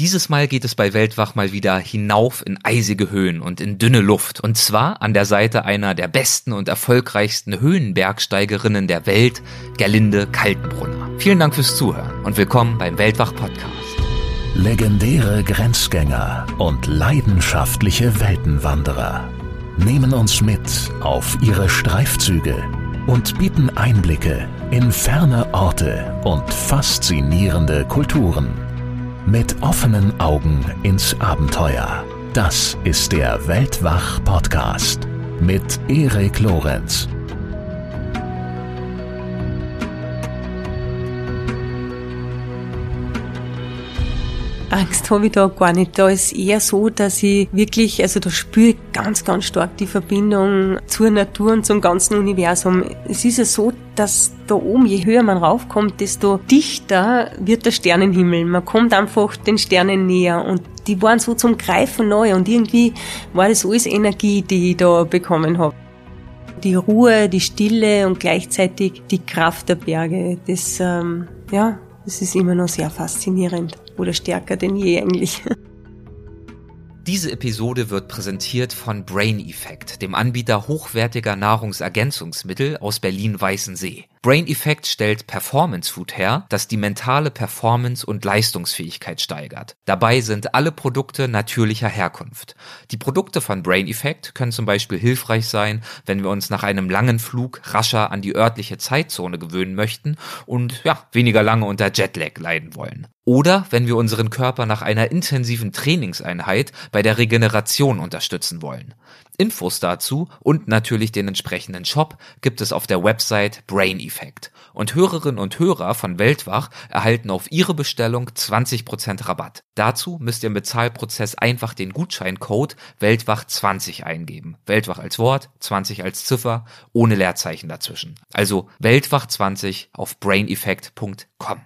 Dieses Mal geht es bei Weltwach mal wieder hinauf in eisige Höhen und in dünne Luft. Und zwar an der Seite einer der besten und erfolgreichsten Höhenbergsteigerinnen der Welt, Gerlinde Kaltenbrunner. Vielen Dank fürs Zuhören und willkommen beim Weltwach Podcast. Legendäre Grenzgänger und leidenschaftliche Weltenwanderer nehmen uns mit auf ihre Streifzüge und bieten Einblicke in ferne Orte und faszinierende Kulturen. Mit offenen Augen ins Abenteuer. Das ist der Weltwach-Podcast mit Erik Lorenz. Angst habe ich da gar nicht. Da ist eher so, dass ich wirklich, also da spüre ich ganz, ganz stark die Verbindung zur Natur und zum ganzen Universum. Es ist ja so, dass da oben, je höher man raufkommt, desto dichter wird der Sternenhimmel. Man kommt einfach den Sternen näher und die waren so zum Greifen neu und irgendwie war das alles Energie, die ich da bekommen habe. Die Ruhe, die Stille und gleichzeitig die Kraft der Berge, das, ähm, ja, das ist immer noch sehr faszinierend oder stärker denn je eigentlich. Diese Episode wird präsentiert von Brain Effect, dem Anbieter hochwertiger Nahrungsergänzungsmittel aus Berlin-Weißensee. Brain Effect stellt Performance Food her, das die mentale Performance und Leistungsfähigkeit steigert. Dabei sind alle Produkte natürlicher Herkunft. Die Produkte von Brain Effect können zum Beispiel hilfreich sein, wenn wir uns nach einem langen Flug rascher an die örtliche Zeitzone gewöhnen möchten und ja, weniger lange unter Jetlag leiden wollen. Oder wenn wir unseren Körper nach einer intensiven Trainingseinheit bei der Regeneration unterstützen wollen. Infos dazu und natürlich den entsprechenden Shop gibt es auf der Website Brain Effect. Und Hörerinnen und Hörer von Weltwach erhalten auf ihre Bestellung 20% Rabatt. Dazu müsst ihr im Bezahlprozess einfach den Gutscheincode Weltwach20 eingeben. Weltwach als Wort, 20 als Ziffer, ohne Leerzeichen dazwischen. Also Weltwach20 auf braineffect.com.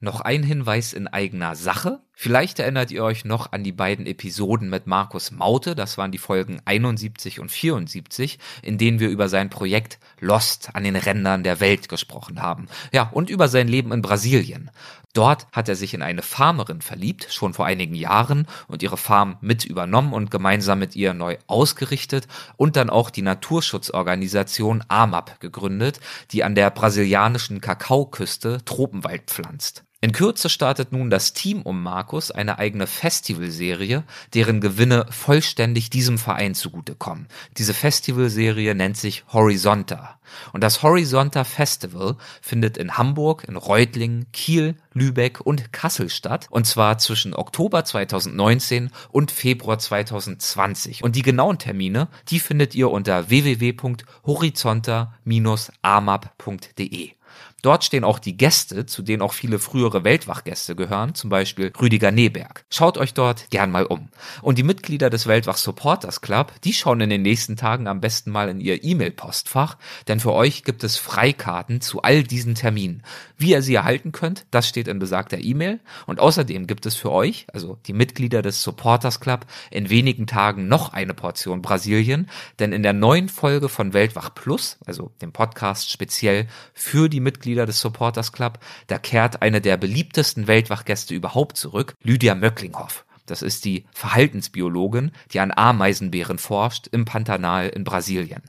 Noch ein Hinweis in eigener Sache. Vielleicht erinnert ihr euch noch an die beiden Episoden mit Markus Maute, das waren die Folgen 71 und 74, in denen wir über sein Projekt Lost an den Rändern der Welt gesprochen haben. Ja, und über sein Leben in Brasilien. Dort hat er sich in eine Farmerin verliebt, schon vor einigen Jahren, und ihre Farm mit übernommen und gemeinsam mit ihr neu ausgerichtet und dann auch die Naturschutzorganisation AMAP gegründet, die an der brasilianischen Kakaoküste Tropenwald pflanzt. In Kürze startet nun das Team um Markus eine eigene Festivalserie, deren Gewinne vollständig diesem Verein zugutekommen. Diese Festivalserie nennt sich Horizonta. Und das Horizonta Festival findet in Hamburg, in Reutlingen, Kiel, Lübeck und Kassel statt. Und zwar zwischen Oktober 2019 und Februar 2020. Und die genauen Termine, die findet ihr unter www.horizonta-amap.de. Dort stehen auch die Gäste, zu denen auch viele frühere Weltwachgäste gehören, zum Beispiel Rüdiger Neberg. Schaut euch dort gern mal um. Und die Mitglieder des Weltwach Supporters Club, die schauen in den nächsten Tagen am besten mal in ihr E-Mail-Postfach, denn für euch gibt es Freikarten zu all diesen Terminen. Wie ihr sie erhalten könnt, das steht in besagter E-Mail. Und außerdem gibt es für euch, also die Mitglieder des Supporters Club, in wenigen Tagen noch eine Portion Brasilien, denn in der neuen Folge von Weltwach Plus, also dem Podcast speziell für die Mitglieder Mitglieder des Supporters Club, da kehrt eine der beliebtesten Weltwachgäste überhaupt zurück, Lydia Möcklinghoff. Das ist die Verhaltensbiologin, die an Ameisenbären forscht im Pantanal in Brasilien.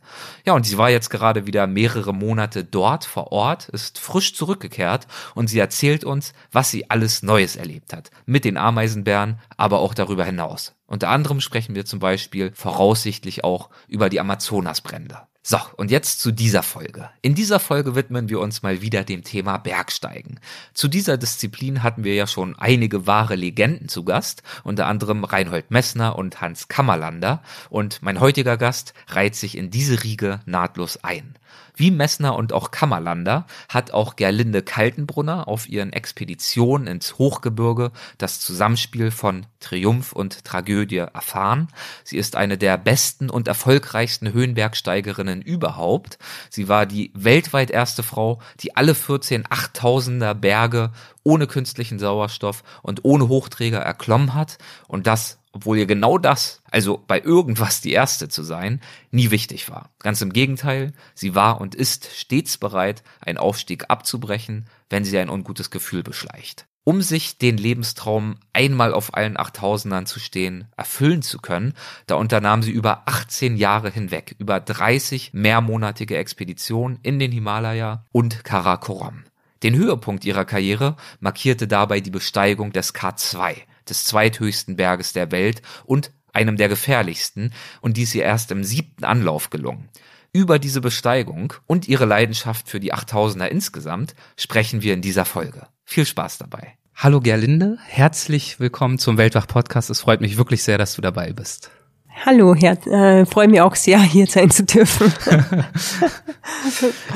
Ja, und sie war jetzt gerade wieder mehrere Monate dort vor Ort, ist frisch zurückgekehrt und sie erzählt uns, was sie alles Neues erlebt hat. Mit den Ameisenbären, aber auch darüber hinaus. Unter anderem sprechen wir zum Beispiel voraussichtlich auch über die Amazonasbrände. So, und jetzt zu dieser Folge. In dieser Folge widmen wir uns mal wieder dem Thema Bergsteigen. Zu dieser Disziplin hatten wir ja schon einige wahre Legenden zu Gast, unter anderem Reinhold Messner und Hans Kammerlander, und mein heutiger Gast reiht sich in diese Riege nahtlos ein. Wie Messner und auch Kammerlander hat auch Gerlinde Kaltenbrunner auf ihren Expeditionen ins Hochgebirge das Zusammenspiel von Triumph und Tragödie erfahren. Sie ist eine der besten und erfolgreichsten Höhenbergsteigerinnen überhaupt. Sie war die weltweit erste Frau, die alle 14 8000er Berge ohne künstlichen Sauerstoff und ohne Hochträger erklommen hat und das obwohl ihr genau das, also bei irgendwas die Erste zu sein, nie wichtig war. Ganz im Gegenteil, sie war und ist stets bereit, einen Aufstieg abzubrechen, wenn sie ein ungutes Gefühl beschleicht. Um sich den Lebenstraum einmal auf allen 8000ern zu stehen, erfüllen zu können, da unternahm sie über 18 Jahre hinweg, über 30 mehrmonatige Expeditionen in den Himalaya und Karakoram. Den Höhepunkt ihrer Karriere markierte dabei die Besteigung des K2, des zweithöchsten Berges der Welt und einem der gefährlichsten, und dies ihr erst im siebten Anlauf gelungen. Über diese Besteigung und ihre Leidenschaft für die 8000er insgesamt sprechen wir in dieser Folge. Viel Spaß dabei. Hallo Gerlinde, herzlich willkommen zum Weltwach-Podcast. Es freut mich wirklich sehr, dass du dabei bist. Hallo, Herr, äh, freue mich auch sehr, hier sein zu dürfen.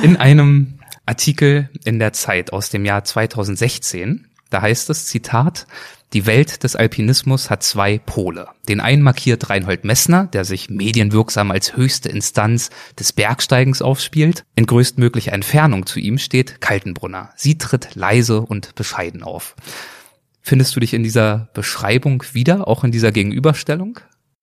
in einem Artikel in der Zeit aus dem Jahr 2016, da heißt es, Zitat, die Welt des Alpinismus hat zwei Pole. Den einen markiert Reinhold Messner, der sich medienwirksam als höchste Instanz des Bergsteigens aufspielt. In größtmöglicher Entfernung zu ihm steht Kaltenbrunner. Sie tritt leise und bescheiden auf. Findest du dich in dieser Beschreibung wieder, auch in dieser Gegenüberstellung?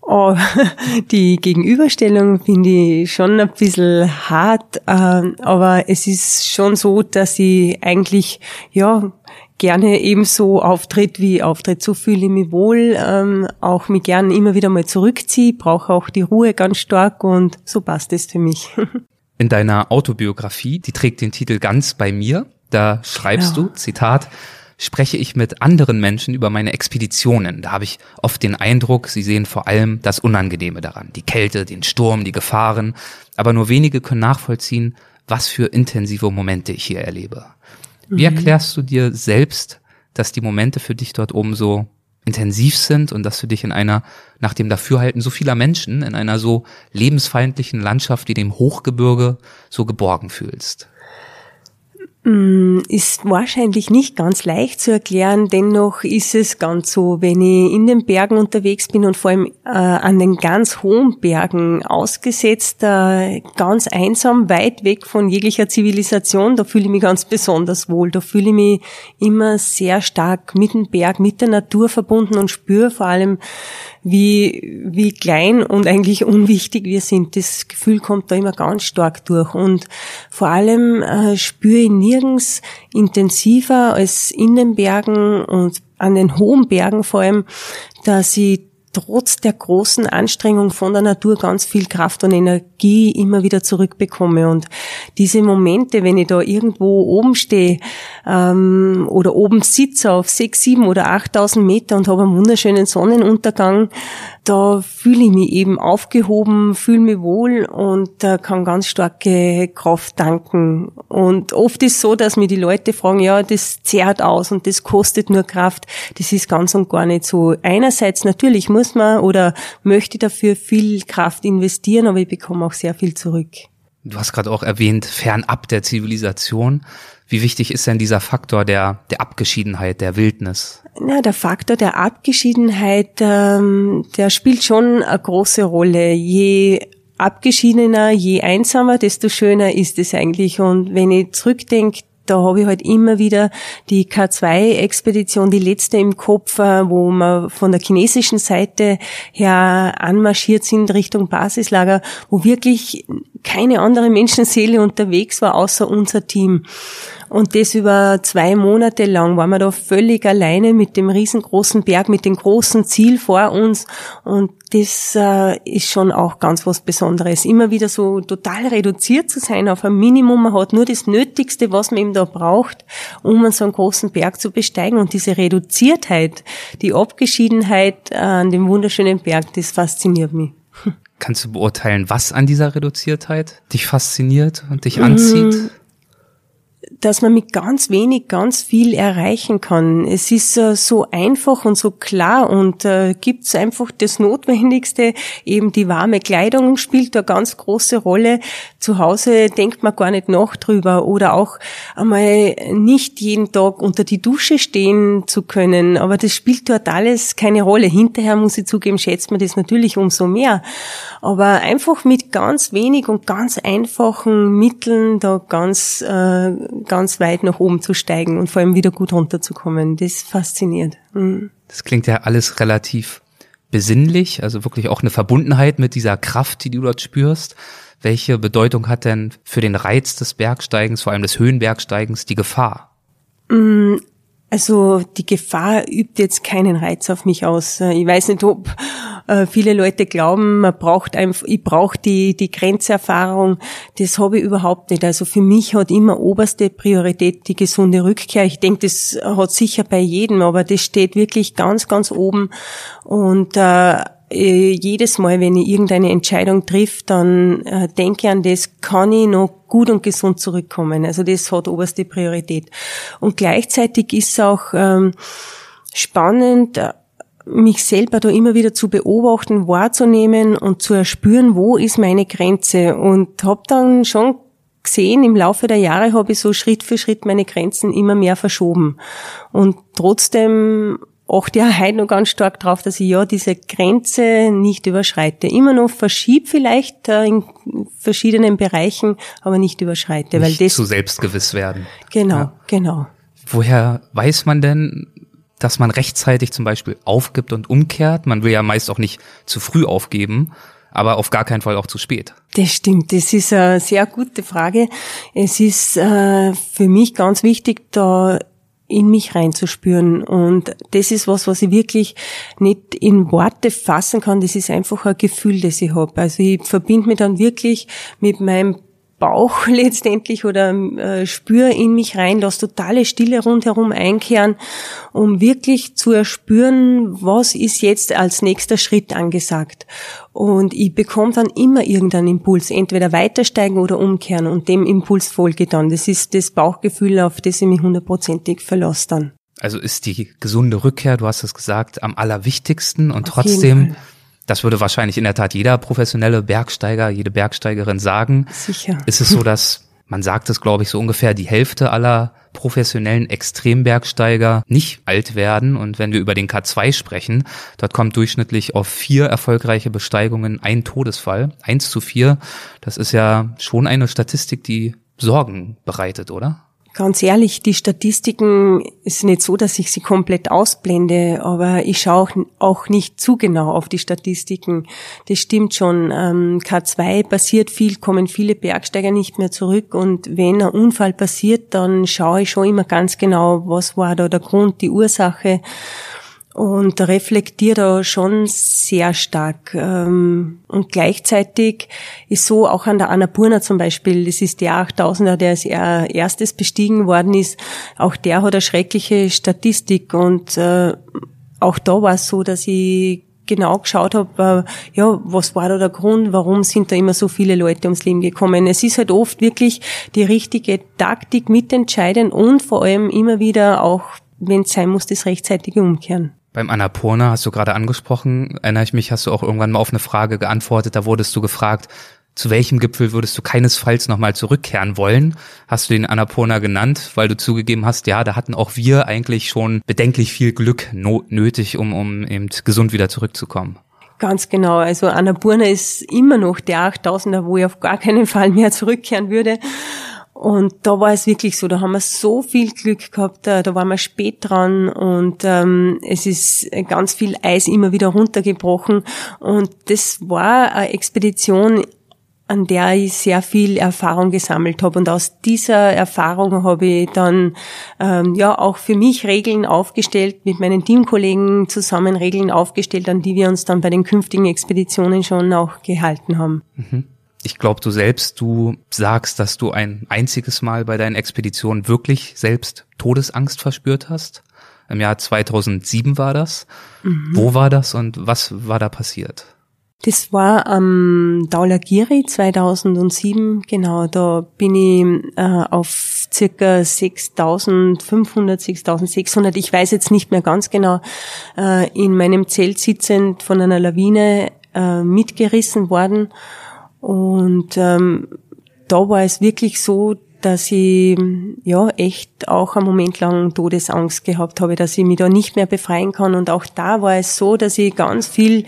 Oh, die Gegenüberstellung finde ich schon ein bisschen hart, äh, aber es ist schon so, dass ich eigentlich, ja, gerne ebenso auftritt, wie auftritt. So fühle ich mich wohl, ähm, auch mich gern immer wieder mal zurückziehe, brauche auch die Ruhe ganz stark und so passt es für mich. In deiner Autobiografie, die trägt den Titel Ganz bei mir, da schreibst ja. du, Zitat, spreche ich mit anderen Menschen über meine Expeditionen. Da habe ich oft den Eindruck, sie sehen vor allem das Unangenehme daran, die Kälte, den Sturm, die Gefahren, aber nur wenige können nachvollziehen, was für intensive Momente ich hier erlebe. Wie mhm. erklärst du dir selbst, dass die Momente für dich dort oben so intensiv sind und dass du dich in einer, nach dem Dafürhalten so vieler Menschen, in einer so lebensfeindlichen Landschaft wie dem Hochgebirge so geborgen fühlst? Mm, ist wahrscheinlich nicht ganz leicht zu erklären, dennoch ist es ganz so, wenn ich in den Bergen unterwegs bin und vor allem äh, an den ganz hohen Bergen ausgesetzt, äh, ganz einsam, weit weg von jeglicher Zivilisation, da fühle ich mich ganz besonders wohl. Da fühle ich mich immer sehr stark mit dem Berg, mit der Natur verbunden und spüre vor allem, wie, wie klein und eigentlich unwichtig wir sind. Das Gefühl kommt da immer ganz stark durch. Und vor allem äh, spüre ich nirgends intensiver als in den Bergen und an den hohen Bergen vor allem, dass ich trotz der großen Anstrengung von der Natur ganz viel Kraft und Energie immer wieder zurückbekomme. Und diese Momente, wenn ich da irgendwo oben stehe ähm, oder oben sitze auf sechs, sieben oder achttausend Meter und habe einen wunderschönen Sonnenuntergang, da fühle ich mich eben aufgehoben, fühle mich wohl und äh, kann ganz starke Kraft danken. Und oft ist so, dass mir die Leute fragen, ja, das zehrt aus und das kostet nur Kraft. Das ist ganz und gar nicht so. Einerseits natürlich muss man oder möchte dafür viel Kraft investieren, aber ich bekomme auch sehr viel zurück. Du hast gerade auch erwähnt, fernab der Zivilisation. Wie wichtig ist denn dieser Faktor der, der Abgeschiedenheit, der Wildnis? Ja, der Faktor der Abgeschiedenheit, ähm, der spielt schon eine große Rolle. Je abgeschiedener, je einsamer, desto schöner ist es eigentlich. Und wenn ich zurückdenke, da habe ich halt immer wieder die K2-Expedition, die letzte im Kopf, äh, wo wir von der chinesischen Seite her anmarschiert sind Richtung Basislager, wo wirklich keine andere Menschenseele unterwegs war, außer unser Team. Und das über zwei Monate lang waren wir da völlig alleine mit dem riesengroßen Berg, mit dem großen Ziel vor uns. Und das äh, ist schon auch ganz was Besonderes. Immer wieder so total reduziert zu sein auf ein Minimum. Man hat nur das Nötigste, was man eben da braucht, um so einen großen Berg zu besteigen. Und diese Reduziertheit, die Abgeschiedenheit an dem wunderschönen Berg, das fasziniert mich. Kannst du beurteilen, was an dieser Reduziertheit dich fasziniert und dich anzieht? Dass man mit ganz wenig ganz viel erreichen kann. Es ist äh, so einfach und so klar und äh, gibt einfach das Notwendigste, eben die warme Kleidung spielt eine ganz große Rolle. Zu Hause denkt man gar nicht nach drüber oder auch einmal nicht jeden Tag unter die Dusche stehen zu können, aber das spielt dort alles keine Rolle. Hinterher muss ich zugeben, schätzt man das natürlich umso mehr. Aber einfach mit ganz wenig und ganz einfachen Mitteln da ganz äh, ganz weit nach oben zu steigen und vor allem wieder gut runterzukommen. Das fasziniert. Mhm. Das klingt ja alles relativ besinnlich, also wirklich auch eine Verbundenheit mit dieser Kraft, die du dort spürst. Welche Bedeutung hat denn für den Reiz des Bergsteigens, vor allem des Höhenbergsteigens, die Gefahr? Mm, Also die Gefahr übt jetzt keinen Reiz auf mich aus. Ich weiß nicht, ob äh, viele Leute glauben, man braucht einfach, ich brauche die, die Grenzerfahrung. Das habe ich überhaupt nicht. Also für mich hat immer oberste Priorität die gesunde Rückkehr. Ich denke, das hat sicher bei jedem, aber das steht wirklich ganz, ganz oben. Und äh, äh, jedes Mal, wenn ich irgendeine Entscheidung trifft, dann äh, denke an das, kann ich noch gut und gesund zurückkommen. Also das hat oberste Priorität. Und gleichzeitig ist es auch ähm, spannend, äh, mich selber da immer wieder zu beobachten, wahrzunehmen und zu erspüren, wo ist meine Grenze. Und habe dann schon gesehen, im Laufe der Jahre habe ich so Schritt für Schritt meine Grenzen immer mehr verschoben. Und trotzdem achte ja heute noch ganz stark drauf, dass ich ja diese Grenze nicht überschreite. Immer noch verschiebe vielleicht äh, in verschiedenen Bereichen, aber nicht überschreite. Nicht weil das zu selbstgewiss werden. Genau, ja. genau. Woher weiß man denn, dass man rechtzeitig zum Beispiel aufgibt und umkehrt? Man will ja meist auch nicht zu früh aufgeben aber auf gar keinen Fall auch zu spät. Das stimmt, das ist eine sehr gute Frage. Es ist äh, für mich ganz wichtig, da in mich reinzuspüren. Und das ist was, was ich wirklich nicht in Worte fassen kann. Das ist einfach ein Gefühl, das ich habe. Also ich verbinde mich dann wirklich mit meinem Bauch letztendlich oder äh, spüre in mich rein, lass totale Stille rundherum einkehren, um wirklich zu erspüren, was ist jetzt als nächster Schritt angesagt. Und ich bekomme dann immer irgendeinen Impuls, entweder weitersteigen oder umkehren und dem Impuls folge dann. Das ist das Bauchgefühl, auf das ich mich hundertprozentig verlasse dann. Also ist die gesunde Rückkehr, du hast es gesagt, am allerwichtigsten und auf trotzdem das würde wahrscheinlich in der Tat jeder professionelle Bergsteiger, jede Bergsteigerin sagen. Sicher. Ist es so, dass man sagt es, glaube ich, so ungefähr die Hälfte aller professionellen Extrembergsteiger nicht alt werden. Und wenn wir über den K2 sprechen, dort kommt durchschnittlich auf vier erfolgreiche Besteigungen ein Todesfall. Eins zu vier. Das ist ja schon eine Statistik, die Sorgen bereitet, oder? Ganz ehrlich, die Statistiken ist nicht so, dass ich sie komplett ausblende, aber ich schaue auch nicht zu genau auf die Statistiken. Das stimmt schon. Ähm, K2 passiert viel, kommen viele Bergsteiger nicht mehr zurück und wenn ein Unfall passiert, dann schaue ich schon immer ganz genau, was war da der Grund, die Ursache und reflektiert da schon sehr stark. Ähm, und gleichzeitig ist so auch an der Annapurna zum Beispiel, das ist der 8000er, der als erstes bestiegen worden ist, auch der hat eine schreckliche Statistik und äh, auch da war es so, dass ich genau geschaut habe, äh, ja, was war da der Grund, warum sind da immer so viele Leute ums Leben gekommen. Es ist halt oft wirklich die richtige Taktik mitentscheiden und vor allem immer wieder auch, wenn es sein muss, das rechtzeitige Umkehren. Beim Annapurna hast du gerade angesprochen, erinnere ich mich, hast du auch irgendwann mal auf eine Frage geantwortet, da wurdest du gefragt, zu welchem Gipfel würdest du keinesfalls nochmal zurückkehren wollen? Hast du den Annapurna genannt, weil du zugegeben hast, ja, da hatten auch wir eigentlich schon bedenklich viel Glück nötig, um, um eben gesund wieder zurückzukommen. Ganz genau. Also Annapurna ist immer noch der 8000er, wo ich auf gar keinen Fall mehr zurückkehren würde. Und da war es wirklich so, da haben wir so viel Glück gehabt, da, da waren wir spät dran und ähm, es ist ganz viel Eis immer wieder runtergebrochen. Und das war eine Expedition, an der ich sehr viel Erfahrung gesammelt habe. Und aus dieser Erfahrung habe ich dann ähm, ja auch für mich Regeln aufgestellt, mit meinen Teamkollegen zusammen Regeln aufgestellt, an die wir uns dann bei den künftigen Expeditionen schon auch gehalten haben. Mhm ich glaube, du selbst, du sagst, dass du ein einziges Mal bei deinen Expeditionen wirklich selbst Todesangst verspürt hast. Im Jahr 2007 war das. Mhm. Wo war das und was war da passiert? Das war am Daulagiri 2007, genau, da bin ich äh, auf circa 6500, 6600, ich weiß jetzt nicht mehr ganz genau, äh, in meinem Zelt sitzend von einer Lawine äh, mitgerissen worden und ähm, da war es wirklich so, dass ich ja echt auch einen Moment lang Todesangst gehabt habe, dass ich mich da nicht mehr befreien kann. Und auch da war es so, dass ich ganz viel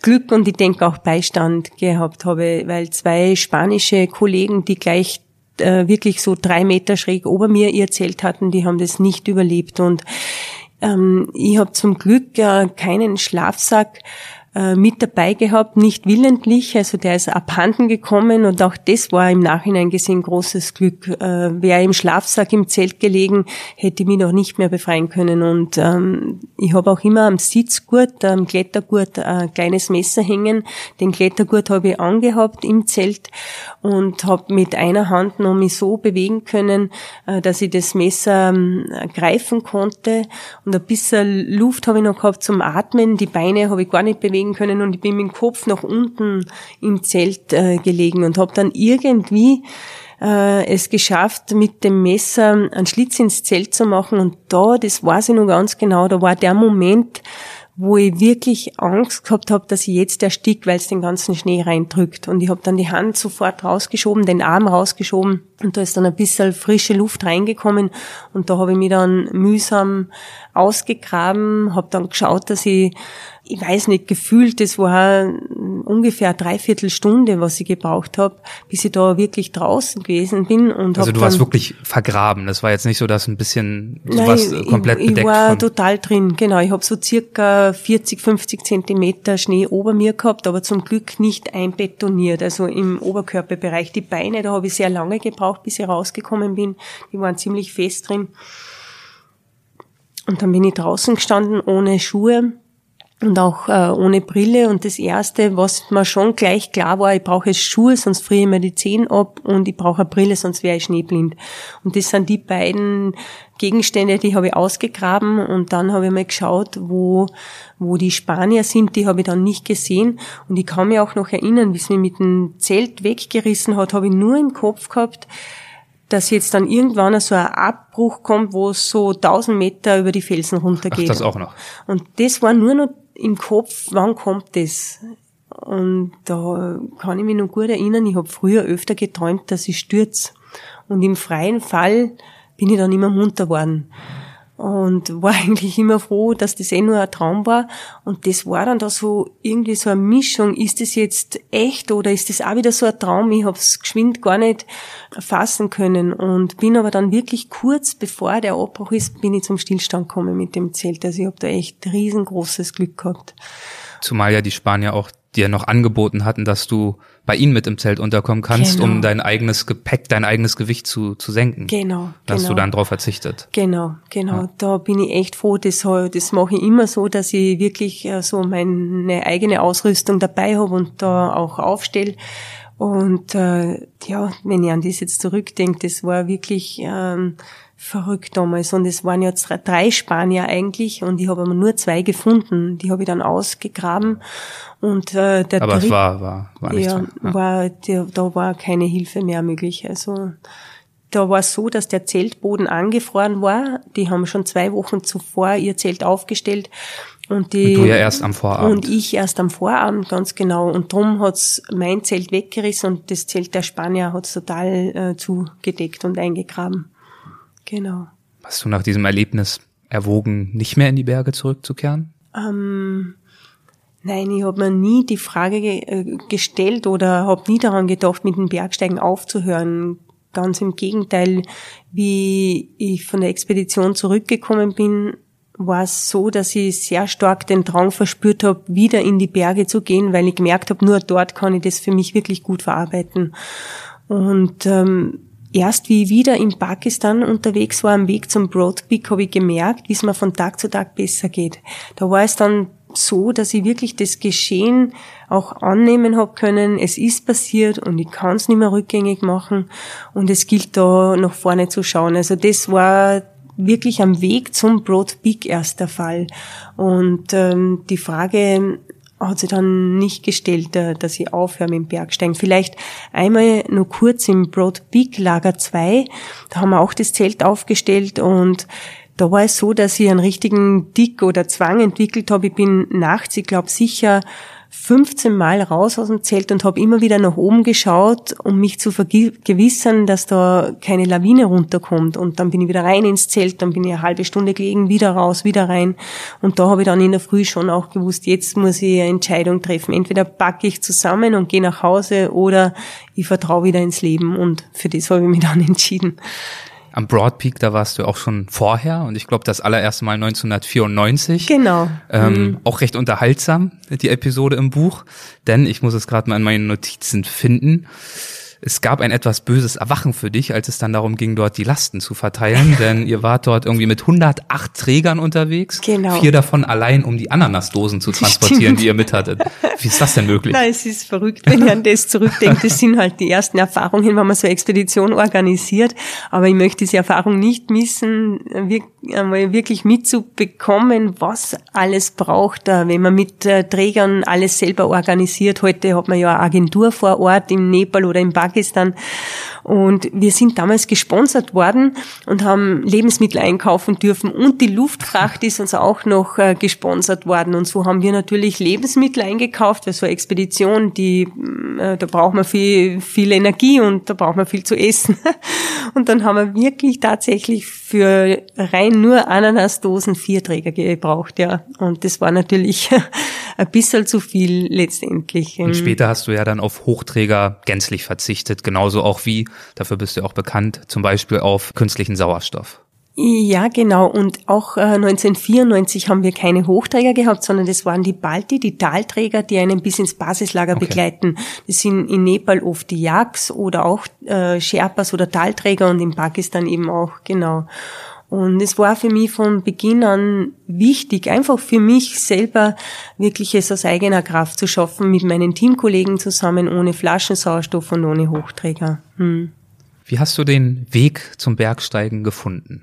Glück und ich denke auch Beistand gehabt habe, weil zwei spanische Kollegen, die gleich äh, wirklich so drei Meter schräg ober mir ihr Zelt hatten, die haben das nicht überlebt. Und ähm, ich habe zum Glück äh, keinen Schlafsack äh, mit dabei gehabt, nicht willentlich, also der ist abhanden gekommen und auch das war im Nachhinein gesehen großes Glück. Äh, Wäre im Schlafsack im Zelt gelegen, hätte ich mich noch nicht mehr befreien können und ähm, ich habe auch immer am Sitzgurt, am Klettergurt ein kleines Messer hängen. Den Klettergurt habe ich angehabt im Zelt und habe mit einer Hand noch mich so bewegen können, äh, dass ich das Messer ähm, greifen konnte und ein bisschen Luft habe ich noch gehabt zum Atmen. Die Beine habe ich gar nicht bewegen können und ich bin mit dem Kopf nach unten im Zelt äh, gelegen und habe dann irgendwie äh, es geschafft, mit dem Messer einen Schlitz ins Zelt zu machen. Und da, das weiß ich noch ganz genau, da war der Moment, wo ich wirklich Angst gehabt habe, dass ich jetzt erstick, weil es den ganzen Schnee reindrückt. Und ich habe dann die Hand sofort rausgeschoben, den Arm rausgeschoben und da ist dann ein bisschen frische Luft reingekommen und da habe ich mich dann mühsam ausgegraben, habe dann geschaut, dass ich ich weiß nicht, gefühlt, das war ungefähr eine Dreiviertelstunde, was ich gebraucht habe, bis ich da wirklich draußen gewesen bin. Und also du warst wirklich vergraben. Das war jetzt nicht so, dass ein bisschen du nein, warst komplett ich, bedeckt. Ich war total drin, genau. Ich habe so circa 40, 50 Zentimeter Schnee ober mir gehabt, aber zum Glück nicht einbetoniert, also im Oberkörperbereich. Die Beine, da habe ich sehr lange gebraucht, bis ich rausgekommen bin. Die waren ziemlich fest drin. Und dann bin ich draußen gestanden ohne Schuhe und auch äh, ohne Brille. Und das Erste, was mir schon gleich klar war, ich brauche Schuhe, sonst friere ich mir die Zehen ab und ich brauche eine Brille, sonst wäre ich schneeblind. Und das sind die beiden Gegenstände, die habe ich ausgegraben und dann habe ich mal geschaut, wo, wo die Spanier sind, die habe ich dann nicht gesehen. Und ich kann mich auch noch erinnern, wie es mich mit dem Zelt weggerissen hat, habe ich nur im Kopf gehabt, dass jetzt dann irgendwann so ein Abbruch kommt, wo es so 1000 Meter über die Felsen runtergeht. Ach, das auch noch. Und das war nur noch im Kopf, wann kommt das? Und da kann ich mich noch gut erinnern, ich habe früher öfter geträumt, dass ich stürze. Und im freien Fall bin ich dann immer munter worden und war eigentlich immer froh, dass das eh nur ein Traum war. Und das war dann da so irgendwie so eine Mischung. Ist das jetzt echt oder ist das auch wieder so ein Traum? Ich habe es geschwind gar nicht fassen können und bin aber dann wirklich kurz bevor der Abbruch ist, bin ich zum Stillstand gekommen mit dem Zelt. Also ich habe da echt riesengroßes Glück gehabt. Zumal ja die Spanier auch dir noch angeboten hatten, dass du bei ihnen mit im Zelt unterkommen kannst, genau. um dein eigenes Gepäck, dein eigenes Gewicht zu, zu senken. Genau. Da hast genau. du dann drauf verzichtet. Genau, genau. Ja. Da bin ich echt froh. Das, das mache ich immer so, dass ich wirklich äh, so meine eigene Ausrüstung dabei habe und da auch aufstelle. Und äh, ja, wenn ich an das jetzt zurückdenke, das war wirklich ähm, verrückt damals. Und es waren jetzt drei Spanier eigentlich und ich habe aber nur zwei gefunden. Die habe ich dann ausgegraben. Und äh, der Aber Dritt, es war, war, war nicht ja. Ja. War, der, da war keine Hilfe mehr möglich. Also da war es so, dass der Zeltboden angefroren war. Die haben schon zwei Wochen zuvor ihr Zelt aufgestellt. Und, die, und du ja erst am Vorabend. Und ich erst am Vorabend, ganz genau. Und drum hat's mein Zelt weggerissen und das Zelt der Spanier hat's total äh, zugedeckt und eingegraben. Genau. Hast du nach diesem Erlebnis erwogen, nicht mehr in die Berge zurückzukehren? Ähm, nein, ich habe mir nie die Frage ge äh, gestellt oder habe nie daran gedacht, mit dem Bergsteigen aufzuhören. Ganz im Gegenteil, wie ich von der Expedition zurückgekommen bin, war es so, dass ich sehr stark den Drang verspürt habe, wieder in die Berge zu gehen, weil ich gemerkt habe, nur dort kann ich das für mich wirklich gut verarbeiten. Und ähm, erst wie ich wieder in Pakistan unterwegs war, am Weg zum Broad Peak, habe ich gemerkt, wie es mir von Tag zu Tag besser geht. Da war es dann so, dass ich wirklich das Geschehen auch annehmen habe können. Es ist passiert und ich kann es nicht mehr rückgängig machen und es gilt da nach vorne zu schauen. Also das war wirklich am Weg zum Broad Peak erst der Fall. Und ähm, die Frage, hat sich dann nicht gestellt, äh, dass ich aufhöre mit dem Bergsteigen. Vielleicht einmal nur kurz im Broad Peak Lager 2, da haben wir auch das Zelt aufgestellt und da war es so, dass ich einen richtigen Dick oder Zwang entwickelt habe. Ich bin nachts, ich glaube sicher 15 Mal raus aus dem Zelt und habe immer wieder nach oben geschaut, um mich zu vergewissern, dass da keine Lawine runterkommt. Und dann bin ich wieder rein ins Zelt, dann bin ich eine halbe Stunde gelegen, wieder raus, wieder rein. Und da habe ich dann in der Früh schon auch gewusst, jetzt muss ich eine Entscheidung treffen. Entweder packe ich zusammen und gehe nach Hause oder ich vertraue wieder ins Leben. Und für das habe ich mich dann entschieden. Am Broad Peak, da warst du auch schon vorher und ich glaube das allererste Mal 1994. Genau. Ähm, mhm. Auch recht unterhaltsam, die Episode im Buch, denn ich muss es gerade mal in meinen Notizen finden es gab ein etwas böses Erwachen für dich, als es dann darum ging, dort die Lasten zu verteilen, denn ihr wart dort irgendwie mit 108 Trägern unterwegs. Genau. Vier davon allein, um die Ananasdosen zu transportieren, Stimmt. die ihr mit Wie ist das denn möglich? Na, es ist verrückt, wenn ihr an das zurückdenkt. Das sind halt die ersten Erfahrungen, wenn man so eine Expedition organisiert. Aber ich möchte diese Erfahrung nicht missen, wirklich mitzubekommen, was alles braucht, wenn man mit äh, Trägern alles selber organisiert. Heute hat man ja eine Agentur vor Ort im Nepal oder im Pakistan Pakistan. Und wir sind damals gesponsert worden und haben Lebensmittel einkaufen dürfen. Und die Luftfracht ist uns auch noch äh, gesponsert worden. Und so haben wir natürlich Lebensmittel eingekauft, weil so eine Expedition, die, äh, da braucht man viel, viel Energie und da braucht man viel zu essen. Und dann haben wir wirklich tatsächlich für rein nur Ananasdosen vier Träger gebraucht, ja. Und das war natürlich ein bisschen zu viel letztendlich. Und später hast du ja dann auf Hochträger gänzlich verzichtet, genauso auch wie, dafür bist du auch bekannt, zum Beispiel auf künstlichen Sauerstoff. Ja, genau. Und auch äh, 1994 haben wir keine Hochträger gehabt, sondern das waren die Balti, die Talträger, die einen bis ins Basislager okay. begleiten. Das sind in Nepal oft die Yaks oder auch äh, Sherpas oder Talträger und in Pakistan eben auch, genau. Und es war für mich von Beginn an wichtig, einfach für mich selber wirklich es aus eigener Kraft zu schaffen, mit meinen Teamkollegen zusammen, ohne Flaschensauerstoff und ohne Hochträger. Hm. Wie hast du den Weg zum Bergsteigen gefunden?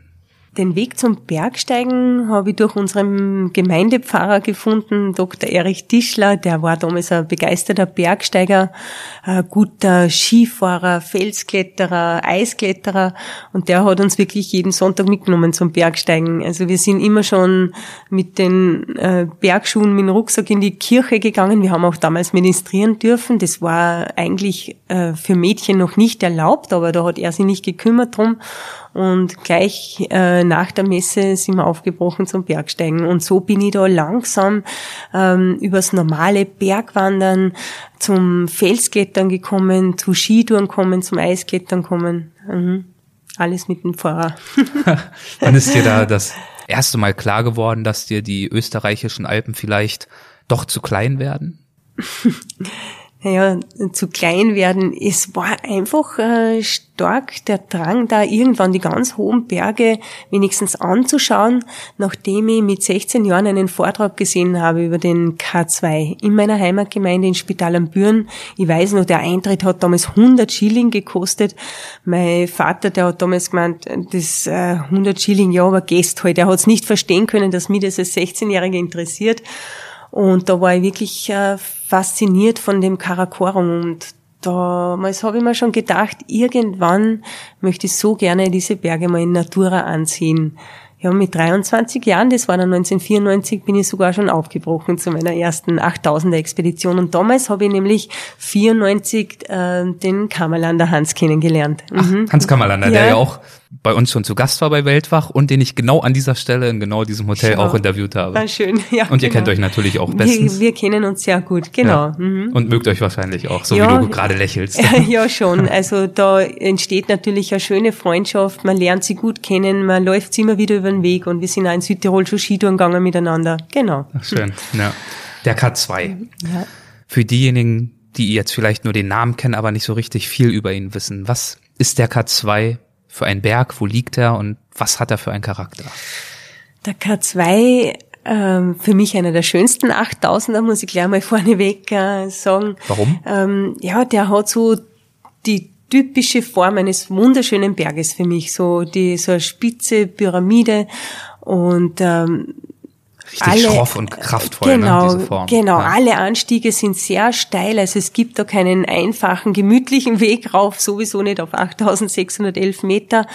Den Weg zum Bergsteigen habe ich durch unseren Gemeindepfarrer gefunden, Dr. Erich Tischler. Der war damals ein begeisterter Bergsteiger, ein guter Skifahrer, Felskletterer, Eiskletterer. Und der hat uns wirklich jeden Sonntag mitgenommen zum Bergsteigen. Also wir sind immer schon mit den äh, Bergschuhen, mit dem Rucksack in die Kirche gegangen. Wir haben auch damals ministrieren dürfen. Das war eigentlich äh, für Mädchen noch nicht erlaubt, aber da hat er sich nicht gekümmert drum. Und gleich äh, nach der Messe sind wir aufgebrochen zum Bergsteigen. Und so bin ich da langsam ähm, übers normale Bergwandern zum Felsklettern gekommen, zu Skitouren kommen, zum Eisklettern kommen. Mhm. Alles mit dem Fahrer. Wann ist dir da das erste Mal klar geworden, dass dir die österreichischen Alpen vielleicht doch zu klein werden? naja, zu klein werden. Es war einfach äh, stark der Drang, da irgendwann die ganz hohen Berge wenigstens anzuschauen, nachdem ich mit 16 Jahren einen Vortrag gesehen habe über den K2 in meiner Heimatgemeinde in Spital am Büren. Ich weiß noch, der Eintritt hat damals 100 Schilling gekostet. Mein Vater, der hat damals gemeint, das äh, 100 Schilling, ja, aber Gäst halt. Er hat es nicht verstehen können, dass mich das als 16-Jährige interessiert. Und da war ich wirklich äh, fasziniert von dem Karakorum und damals habe ich mir schon gedacht, irgendwann möchte ich so gerne diese Berge mal in Natura ansehen. Ja, mit 23 Jahren, das war dann 1994, bin ich sogar schon aufgebrochen zu meiner ersten 8000er Expedition. Und damals habe ich nämlich 94 äh, den Kammerlander Hans kennengelernt. Mhm. Ach, Hans Kammerlander, ja. der ja auch bei uns schon zu Gast war bei Weltwach und den ich genau an dieser Stelle in genau diesem Hotel Schau. auch interviewt habe. War schön, ja. Und ihr genau. kennt euch natürlich auch bestens. Wir, wir kennen uns sehr gut, genau. Ja. Mhm. Und mögt euch wahrscheinlich auch, so ja, wie du gerade lächelst. ja, schon. Also da entsteht natürlich eine schöne Freundschaft, man lernt sie gut kennen, man läuft sie immer wieder über den Weg und wir sind auch in Südtirol schon Skitouren gegangen miteinander. Genau. Ach, schön, ja. Der K2. Ja. Für diejenigen, die jetzt vielleicht nur den Namen kennen, aber nicht so richtig viel über ihn wissen, was ist der K2 für ein Berg? Wo liegt er und was hat er für einen Charakter? Der K2 ähm, für mich einer der schönsten 8000er, muss ich gleich mal vorneweg äh, sagen. Warum? Ähm, ja, der hat so die typische Form eines wunderschönen Berges für mich, so die so eine spitze Pyramide und ähm, Richtig alle, schroff und kraftvoll, genau, ne, diese Form. Genau, ja. alle Anstiege sind sehr steil, also es gibt da keinen einfachen, gemütlichen Weg rauf, sowieso nicht auf 8611 Meter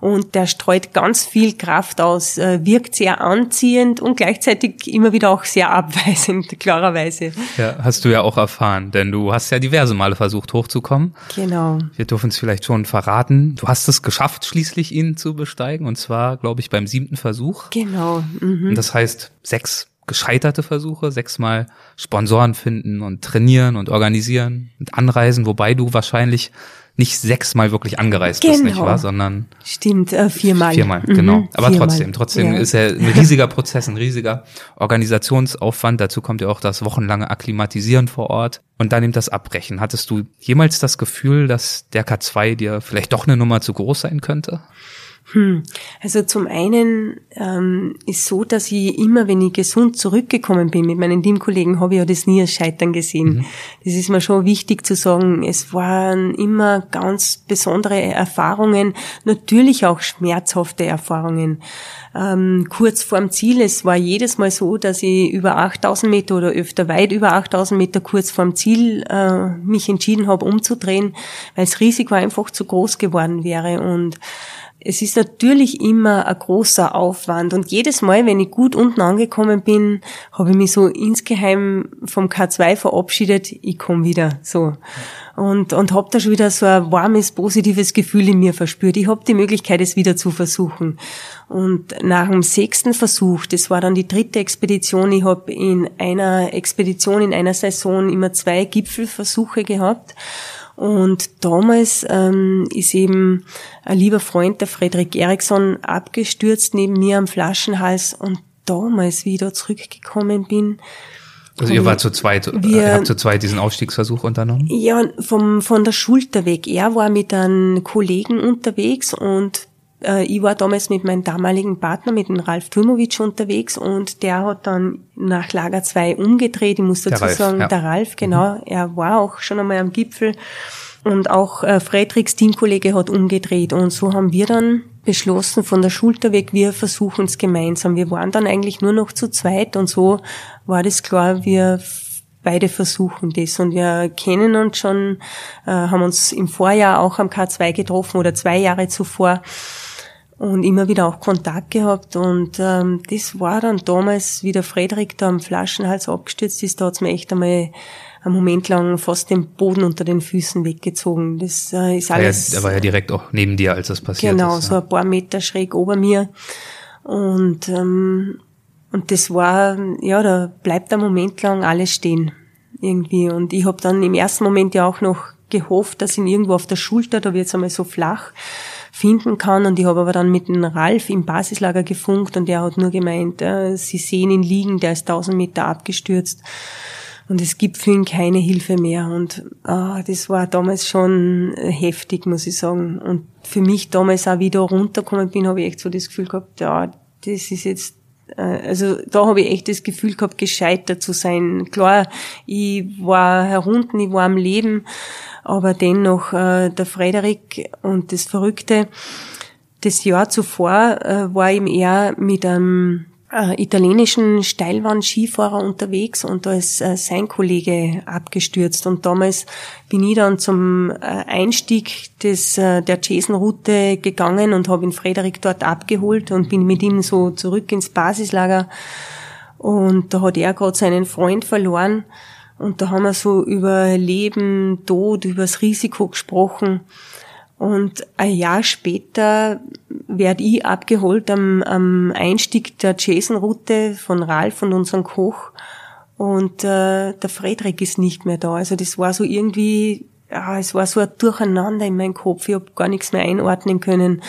und der streut ganz viel Kraft aus, äh, wirkt sehr anziehend und gleichzeitig immer wieder auch sehr abweisend, klarerweise. Ja, hast du ja auch erfahren, denn du hast ja diverse Male versucht hochzukommen. Genau. Wir dürfen es vielleicht schon verraten. Du hast es geschafft, schließlich ihn zu besteigen und zwar, glaube ich, beim siebten Versuch. Genau. Mhm. Und das heißt, sechs gescheiterte Versuche, sechsmal Sponsoren finden und trainieren und organisieren und anreisen, wobei du wahrscheinlich nicht sechsmal wirklich angereist genau. bist, nicht genau. wahr, sondern stimmt äh, viermal. Viermal, mhm. genau. Aber viermal. trotzdem, trotzdem ja. ist ja ein riesiger Prozess, ein riesiger Organisationsaufwand. Dazu kommt ja auch das wochenlange Akklimatisieren vor Ort und dann eben das Abbrechen. Hattest du jemals das Gefühl, dass der K2 dir vielleicht doch eine Nummer zu groß sein könnte? Hm. Also zum einen ähm, ist so, dass ich immer, wenn ich gesund zurückgekommen bin mit meinen Teamkollegen, habe ich ja das nie als Scheitern gesehen. Mhm. Das ist mir schon wichtig zu sagen. Es waren immer ganz besondere Erfahrungen, natürlich auch schmerzhafte Erfahrungen. Ähm, kurz vorm Ziel, es war jedes Mal so, dass ich über 8000 Meter oder öfter weit über 8000 Meter kurz vorm Ziel äh, mich entschieden habe, umzudrehen, weil das Risiko einfach zu groß geworden wäre und es ist natürlich immer ein großer Aufwand und jedes Mal, wenn ich gut unten angekommen bin, habe ich mich so insgeheim vom K2 verabschiedet, ich komme wieder so und und habe da schon wieder so ein warmes positives Gefühl in mir verspürt. Ich habe die Möglichkeit, es wieder zu versuchen. Und nach dem sechsten Versuch, das war dann die dritte Expedition, ich habe in einer Expedition in einer Saison immer zwei Gipfelversuche gehabt und damals ähm, ist eben ein lieber Freund, der Frederik Eriksson, abgestürzt neben mir am Flaschenhals. Und damals, wie ich da zurückgekommen bin, also ihr wart zu zweit, wir, ihr habt zu zweit diesen Ausstiegsversuch unternommen? Ja, vom, von der Schulter weg. Er war mit einem Kollegen unterwegs und äh, ich war damals mit meinem damaligen Partner, mit dem Ralf Turmovic unterwegs und der hat dann nach Lager 2 umgedreht. Ich muss dazu Ralf, sagen, ja. der Ralf, genau, mhm. er war auch schon einmal am Gipfel und auch äh, Fredriks Teamkollege hat umgedreht und so haben wir dann beschlossen von der Schulter weg, wir versuchen es gemeinsam. Wir waren dann eigentlich nur noch zu zweit und so war das klar, wir beide versuchen das und wir kennen uns schon, äh, haben uns im Vorjahr auch am K2 getroffen oder zwei Jahre zuvor und immer wieder auch Kontakt gehabt und ähm, das war dann damals, wie der Frederik da am Flaschenhals abgestürzt ist, da hat's mir echt einmal einen Moment lang fast den Boden unter den Füßen weggezogen. Das äh, ist alles. Er, war ja direkt auch neben dir, als das passiert genau, ist. Genau, so ein paar Meter schräg ober mir und ähm, und das war, ja, da bleibt ein Moment lang alles stehen irgendwie. Und ich habe dann im ersten Moment ja auch noch gehofft, dass ihn irgendwo auf der Schulter, da wird's einmal so flach, finden kann. Und ich habe aber dann mit dem Ralf im Basislager gefunkt und der hat nur gemeint, äh, sie sehen ihn liegen, der ist 1000 Meter abgestürzt. Und es gibt für ihn keine Hilfe mehr. Und ah, das war damals schon heftig, muss ich sagen. Und für mich damals auch wieder runtergekommen bin, habe ich echt so das Gefühl gehabt, ja, das ist jetzt äh, also da habe ich echt das Gefühl gehabt, gescheitert zu sein. Klar, ich war herunten, ich war am Leben, aber dennoch äh, der Frederik und das Verrückte, das Jahr zuvor äh, war ihm eher mit einem äh, italienischen Steilwand-Skifahrer unterwegs und da ist äh, sein Kollege abgestürzt. Und damals bin ich dann zum äh, Einstieg des, äh, der Jason-Route gegangen und habe ihn Frederik dort abgeholt und bin mit ihm so zurück ins Basislager. Und da hat er gerade seinen Freund verloren und da haben wir so über Leben, Tod, über das Risiko gesprochen. Und ein Jahr später werde ich abgeholt am, am Einstieg der Jason-Route von Ralf und unserem Koch. Und äh, der Frederik ist nicht mehr da. Also das war so irgendwie, ja, es war so ein Durcheinander in meinem Kopf. Ich habe gar nichts mehr einordnen können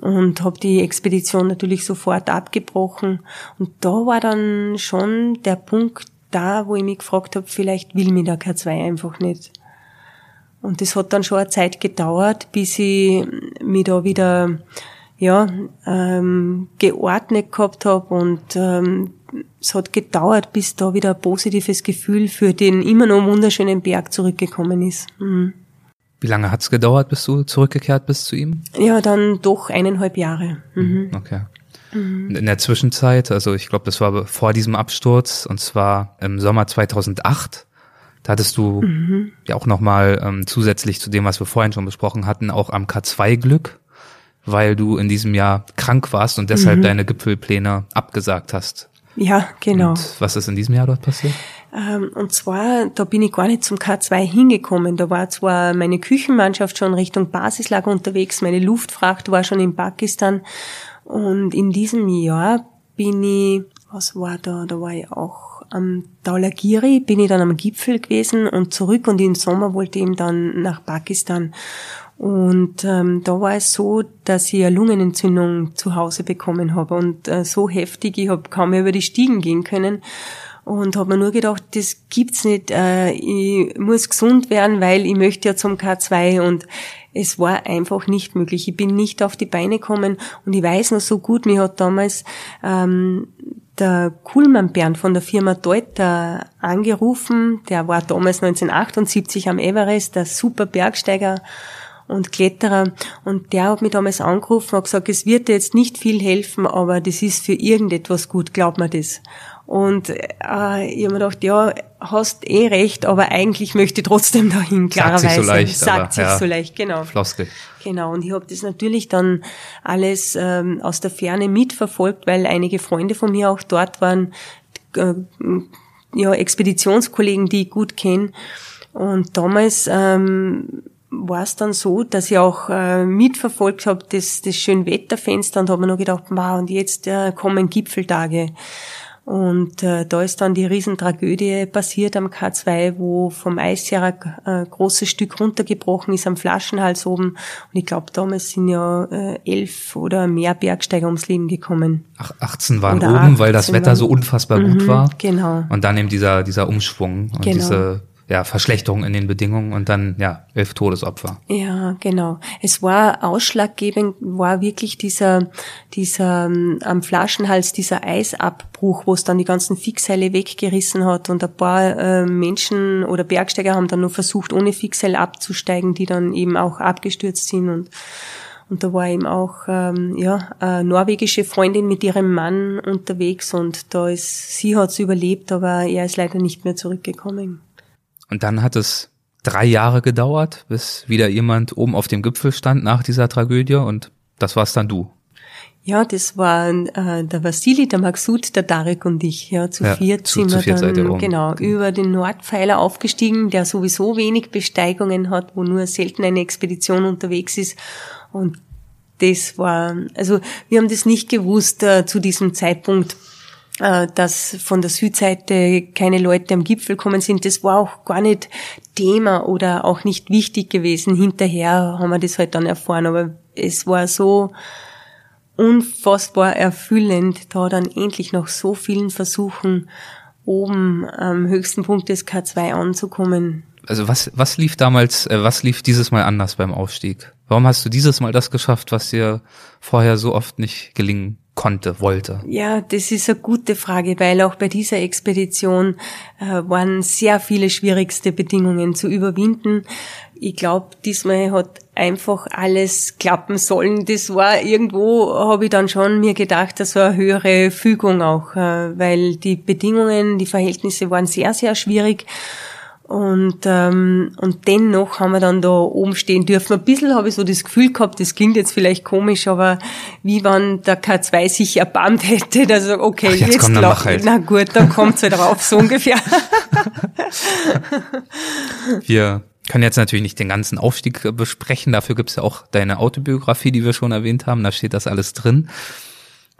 und habe die Expedition natürlich sofort abgebrochen. Und da war dann schon der Punkt, da, wo ich mich gefragt habe, vielleicht will mir der K2 einfach nicht. Und das hat dann schon eine Zeit gedauert, bis ich mich da wieder ja, ähm, geordnet gehabt habe und ähm, es hat gedauert, bis da wieder ein positives Gefühl für den immer noch wunderschönen Berg zurückgekommen ist. Mhm. Wie lange hat's gedauert, bis du zurückgekehrt bist zu ihm? Ja, dann doch eineinhalb Jahre. Mhm. Okay. Mhm. In der Zwischenzeit, also ich glaube, das war vor diesem Absturz, und zwar im Sommer 2008, da hattest du mhm. ja auch nochmal ähm, zusätzlich zu dem, was wir vorhin schon besprochen hatten, auch am K2 Glück, weil du in diesem Jahr krank warst und deshalb mhm. deine Gipfelpläne abgesagt hast. Ja, genau. Und was ist in diesem Jahr dort passiert? Ähm, und zwar, da bin ich gar nicht zum K2 hingekommen. Da war zwar meine Küchenmannschaft schon Richtung Basislager unterwegs, meine Luftfracht war schon in Pakistan und in diesem Jahr bin ich, was war da? Da war ich auch am Daulagiri, bin ich dann am Gipfel gewesen und zurück und im Sommer wollte ich eben dann nach Pakistan. Und ähm, da war es so, dass ich eine Lungenentzündung zu Hause bekommen habe und äh, so heftig, ich habe kaum mehr über die Stiegen gehen können und habe mir nur gedacht, das gibt's nicht. Äh, ich muss gesund werden, weil ich möchte ja zum K2 und es war einfach nicht möglich. Ich bin nicht auf die Beine gekommen und ich weiß noch so gut, mir hat damals ähm, der Kuhlmann Bernd von der Firma Deuter angerufen. Der war damals 1978 am Everest, der super Bergsteiger und Kletterer. Und der hat mich damals angerufen und gesagt, es wird dir jetzt nicht viel helfen, aber das ist für irgendetwas gut, glaub mir das. Und äh, ich habe mir gedacht, ja, hast eh recht, aber eigentlich möchte ich trotzdem dahin, klarerweise. Sagt sich so leicht. Sagt sich ja, so leicht, genau. Floskel. Genau, und ich habe das natürlich dann alles ähm, aus der Ferne mitverfolgt, weil einige Freunde von mir auch dort waren, äh, ja, Expeditionskollegen, die ich gut kenne. Und damals ähm, war es dann so, dass ich auch äh, mitverfolgt habe, das, das schöne Wetterfenster und habe mir noch gedacht, wow, und jetzt äh, kommen Gipfeltage. Und äh, da ist dann die Riesentragödie passiert am K2, wo vom Eisjäger ein äh, großes Stück runtergebrochen ist am Flaschenhals oben. Und ich glaube, damals sind ja äh, elf oder mehr Bergsteiger ums Leben gekommen. Ach, 18 waren oder oben, 18 weil das Wetter so unfassbar gut mhm, war. Genau. Und dann eben dieser, dieser Umschwung und genau. diese ja, Verschlechterung in den Bedingungen und dann ja elf Todesopfer. Ja, genau. Es war ausschlaggebend, war wirklich dieser dieser ähm, am Flaschenhals dieser Eisabbruch, wo es dann die ganzen Fixseile weggerissen hat und ein paar äh, Menschen oder Bergsteiger haben dann nur versucht, ohne Fixseil abzusteigen, die dann eben auch abgestürzt sind und und da war eben auch ähm, ja eine norwegische Freundin mit ihrem Mann unterwegs und da ist sie hat's überlebt, aber er ist leider nicht mehr zurückgekommen. Und dann hat es drei Jahre gedauert, bis wieder jemand oben auf dem Gipfel stand nach dieser Tragödie und das war's dann du. Ja, das waren äh, der Vasili, der Maxud, der Darek und ich. Ja, zu ja, viert zu, sind zu wir dann genau über den Nordpfeiler aufgestiegen, der sowieso wenig Besteigungen hat, wo nur selten eine Expedition unterwegs ist. Und das war, also wir haben das nicht gewusst äh, zu diesem Zeitpunkt dass von der Südseite keine Leute am Gipfel kommen sind. Das war auch gar nicht Thema oder auch nicht wichtig gewesen. Hinterher haben wir das halt dann erfahren, aber es war so unfassbar erfüllend, da dann endlich nach so vielen Versuchen oben am höchsten Punkt des K2 anzukommen. Also was, was lief damals, äh, was lief dieses Mal anders beim Aufstieg? Warum hast du dieses Mal das geschafft, was dir vorher so oft nicht gelingen konnte, wollte? Ja, das ist eine gute Frage, weil auch bei dieser Expedition äh, waren sehr viele schwierigste Bedingungen zu überwinden. Ich glaube, diesmal hat einfach alles klappen sollen. Das war irgendwo, habe ich dann schon mir gedacht, das war eine höhere Fügung auch, äh, weil die Bedingungen, die Verhältnisse waren sehr, sehr schwierig. Und, ähm, und dennoch haben wir dann da oben stehen dürfen. Ein bisschen habe ich so das Gefühl gehabt, das klingt jetzt vielleicht komisch, aber wie wenn der K2 sich erbarmt hätte, dass er, okay, Ach, jetzt, jetzt komm, halt. na gut, dann kommt's halt rauf, so ungefähr. wir können jetzt natürlich nicht den ganzen Aufstieg besprechen, dafür gibt's ja auch deine Autobiografie, die wir schon erwähnt haben, da steht das alles drin.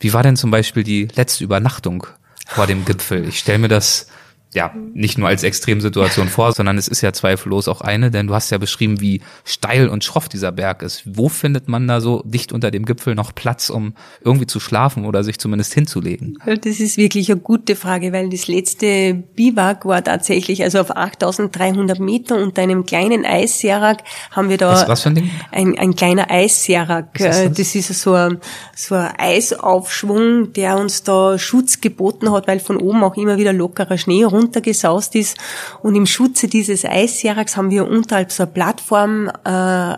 Wie war denn zum Beispiel die letzte Übernachtung vor dem Gipfel? Ich stelle mir das ja, nicht nur als Extremsituation vor, sondern es ist ja zweifellos auch eine, denn du hast ja beschrieben, wie steil und schroff dieser Berg ist. Wo findet man da so dicht unter dem Gipfel noch Platz, um irgendwie zu schlafen oder sich zumindest hinzulegen? Das ist wirklich eine gute Frage, weil das letzte Biwak war tatsächlich, also auf 8300 Meter unter einem kleinen Eisserak haben wir da. Was, was für ein Ding? Ein, ein kleiner Eisserak. Das? das ist so ein, so ein Eisaufschwung, der uns da Schutz geboten hat, weil von oben auch immer wieder lockerer Schnee runtergesaust ist. Und im Schutze dieses Eisjäraks haben wir unterhalb so eine Plattform äh,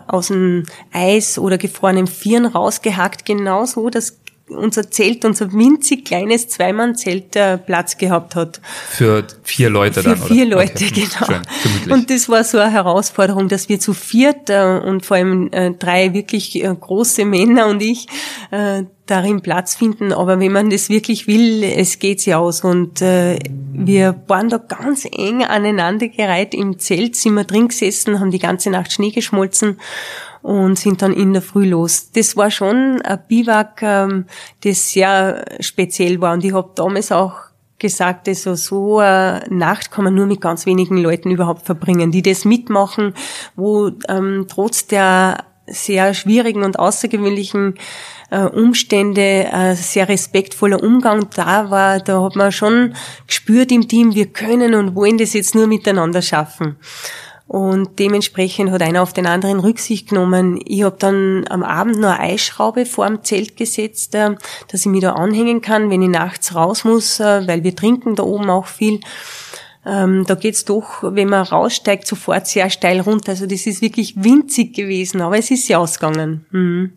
aus dem Eis oder gefrorenem Vieren rausgehackt, genauso, dass unser Zelt, unser winzig kleines Zweimannzelt äh, Platz gehabt hat. Für vier Leute Für dann, Für vier Leute, okay. genau. Schön, und das war so eine Herausforderung, dass wir zu viert äh, und vor allem äh, drei wirklich äh, große Männer und ich äh, darin Platz finden. Aber wenn man das wirklich will, es geht sich aus. Und äh, wir waren da ganz eng aneinandergereiht im Zelt, sind wir drin gesessen, haben die ganze Nacht Schnee geschmolzen und sind dann in der Früh los. Das war schon ein Biwak, ähm, das sehr speziell war. Und ich habe damals auch gesagt, also so eine Nacht kann man nur mit ganz wenigen Leuten überhaupt verbringen, die das mitmachen, wo ähm, trotz der sehr schwierigen und außergewöhnlichen äh, Umstände, äh, sehr respektvoller Umgang da war. Da hat man schon gespürt im Team, wir können und wollen das jetzt nur miteinander schaffen. Und dementsprechend hat einer auf den anderen Rücksicht genommen. Ich habe dann am Abend noch eine Eisschraube vor dem Zelt gesetzt, äh, dass ich mich da anhängen kann, wenn ich nachts raus muss, äh, weil wir trinken da oben auch viel. Ähm, da geht's doch, wenn man raussteigt, sofort sehr steil runter. Also das ist wirklich winzig gewesen, aber es ist ja ausgegangen. Mhm.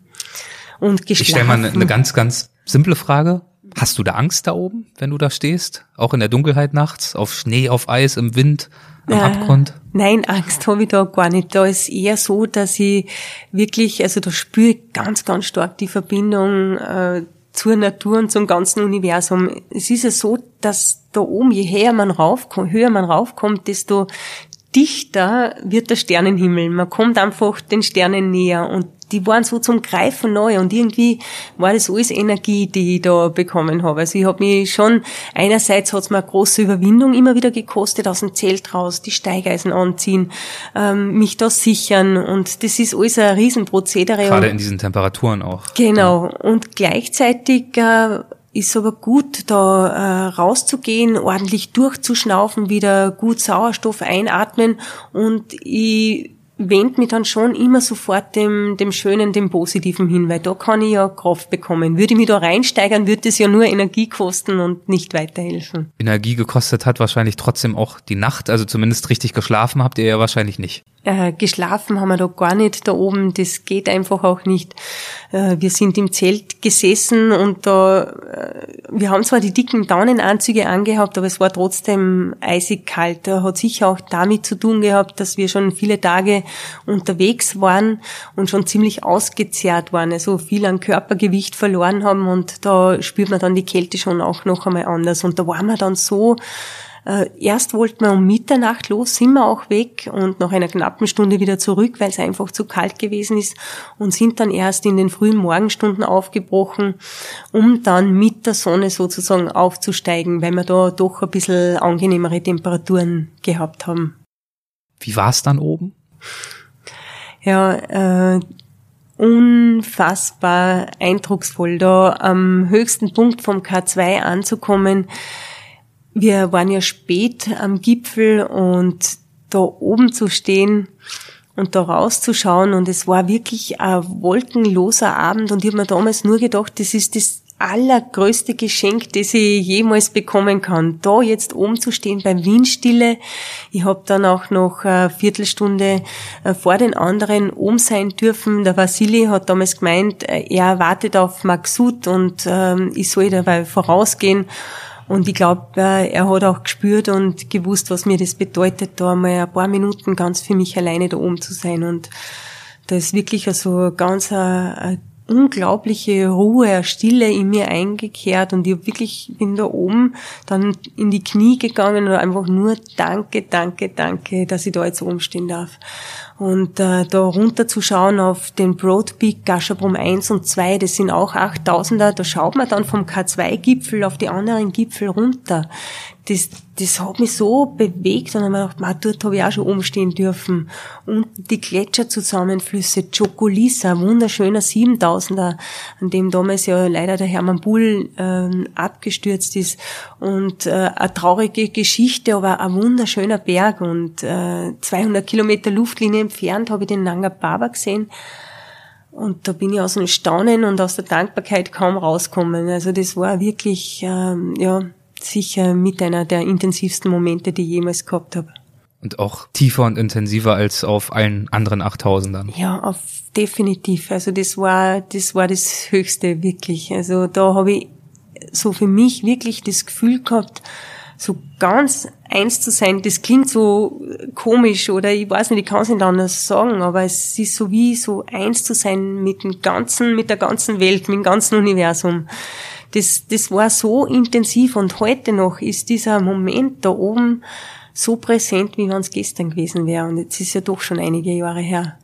Und geschlafen. Ich stelle mal eine, eine ganz, ganz simple Frage. Hast du da Angst da oben, wenn du da stehst? Auch in der Dunkelheit nachts, auf Schnee, auf Eis, im Wind? am äh, Abgrund? Nein, Angst habe ich da gar nicht. Da ist eher so, dass ich wirklich, also da spüre ich ganz, ganz stark die Verbindung äh, zur Natur und zum ganzen Universum. Es ist ja so, dass da oben, je höher man raufkommt, höher man raufkommt, desto dichter wird der Sternenhimmel. Man kommt einfach den Sternen näher und die waren so zum Greifen neu und irgendwie war das alles Energie, die ich da bekommen habe. Also ich habe mich schon, einerseits hat es mir eine große Überwindung immer wieder gekostet, aus dem Zelt raus, die Steigeisen anziehen, ähm, mich da sichern und das ist alles ein Riesenprozedere. Gerade in diesen Temperaturen auch. Genau. Und gleichzeitig äh, ist aber gut, da äh, rauszugehen, ordentlich durchzuschnaufen, wieder gut Sauerstoff einatmen. Und ich wende mich dann schon immer sofort dem, dem Schönen, dem Positiven hin, weil da kann ich ja Kraft bekommen. Würde ich mich da reinsteigern, würde es ja nur Energie kosten und nicht weiterhelfen. Energie gekostet hat wahrscheinlich trotzdem auch die Nacht, also zumindest richtig geschlafen habt ihr ja wahrscheinlich nicht. Äh, geschlafen haben wir da gar nicht da oben, das geht einfach auch nicht. Äh, wir sind im Zelt gesessen und da, äh, wir haben zwar die dicken Daunenanzüge angehabt, aber es war trotzdem eisig kalt. Da hat sicher auch damit zu tun gehabt, dass wir schon viele Tage unterwegs waren und schon ziemlich ausgezehrt waren, also viel an Körpergewicht verloren haben und da spürt man dann die Kälte schon auch noch einmal anders. Und da waren wir dann so äh, erst wollten wir um Mitternacht los, sind wir auch weg und nach einer knappen Stunde wieder zurück, weil es einfach zu kalt gewesen ist und sind dann erst in den frühen Morgenstunden aufgebrochen, um dann mit der Sonne sozusagen aufzusteigen, weil wir da doch ein bisschen angenehmere Temperaturen gehabt haben. Wie war es dann oben? Ja, äh, unfassbar eindrucksvoll, da am höchsten Punkt vom K2 anzukommen. Wir waren ja spät am Gipfel und da oben zu stehen und da rauszuschauen und es war wirklich ein wolkenloser Abend und ich habe mir damals nur gedacht, das ist das allergrößte Geschenk, das ich jemals bekommen kann. Da jetzt oben zu stehen bei Windstille. Ich habe dann auch noch eine Viertelstunde äh, vor den anderen oben sein dürfen. Der Vasili hat damals gemeint, äh, er wartet auf Maxut und ähm, ich soll dabei vorausgehen. Und ich glaube, äh, er hat auch gespürt und gewusst, was mir das bedeutet, da mal ein paar Minuten ganz für mich alleine da oben zu sein. Und da ist wirklich so ganz eine, eine unglaubliche Ruhe, Stille in mir eingekehrt und ich wirklich bin da oben dann in die Knie gegangen und einfach nur danke, danke, danke, dass ich da jetzt oben stehen darf. Und äh, da runter zu schauen auf den Broad Peak, Gasherbrum 1 und 2, das sind auch 8000er, da schaut man dann vom K2-Gipfel auf die anderen Gipfel runter das, das hat mich so bewegt und dann habe ich gedacht, dort habe ich auch schon umstehen dürfen. Und die Gletscherzusammenflüsse, Chocolisa, wunderschöner 7000er, an dem damals ja leider der Hermann Bull ähm, abgestürzt ist. Und äh, eine traurige Geschichte, aber ein wunderschöner Berg. Und äh, 200 Kilometer Luftlinie entfernt habe ich den Nanga Baba gesehen. Und da bin ich aus dem Staunen und aus der Dankbarkeit kaum rauskommen. Also das war wirklich, ähm, ja, sicher mit einer der intensivsten Momente, die ich jemals gehabt habe. Und auch tiefer und intensiver als auf allen anderen 8000ern. Ja, auf, definitiv. Also das war, das war das Höchste, wirklich. Also da habe ich so für mich wirklich das Gefühl gehabt, so ganz eins zu sein, das klingt so komisch oder ich weiß nicht, ich kann es nicht anders sagen, aber es ist so wie so eins zu sein mit dem ganzen, mit der ganzen Welt, mit dem ganzen Universum das, das war so intensiv und heute noch ist dieser Moment da oben so präsent, wie wenn es gestern gewesen wäre. Und jetzt ist ja doch schon einige Jahre her.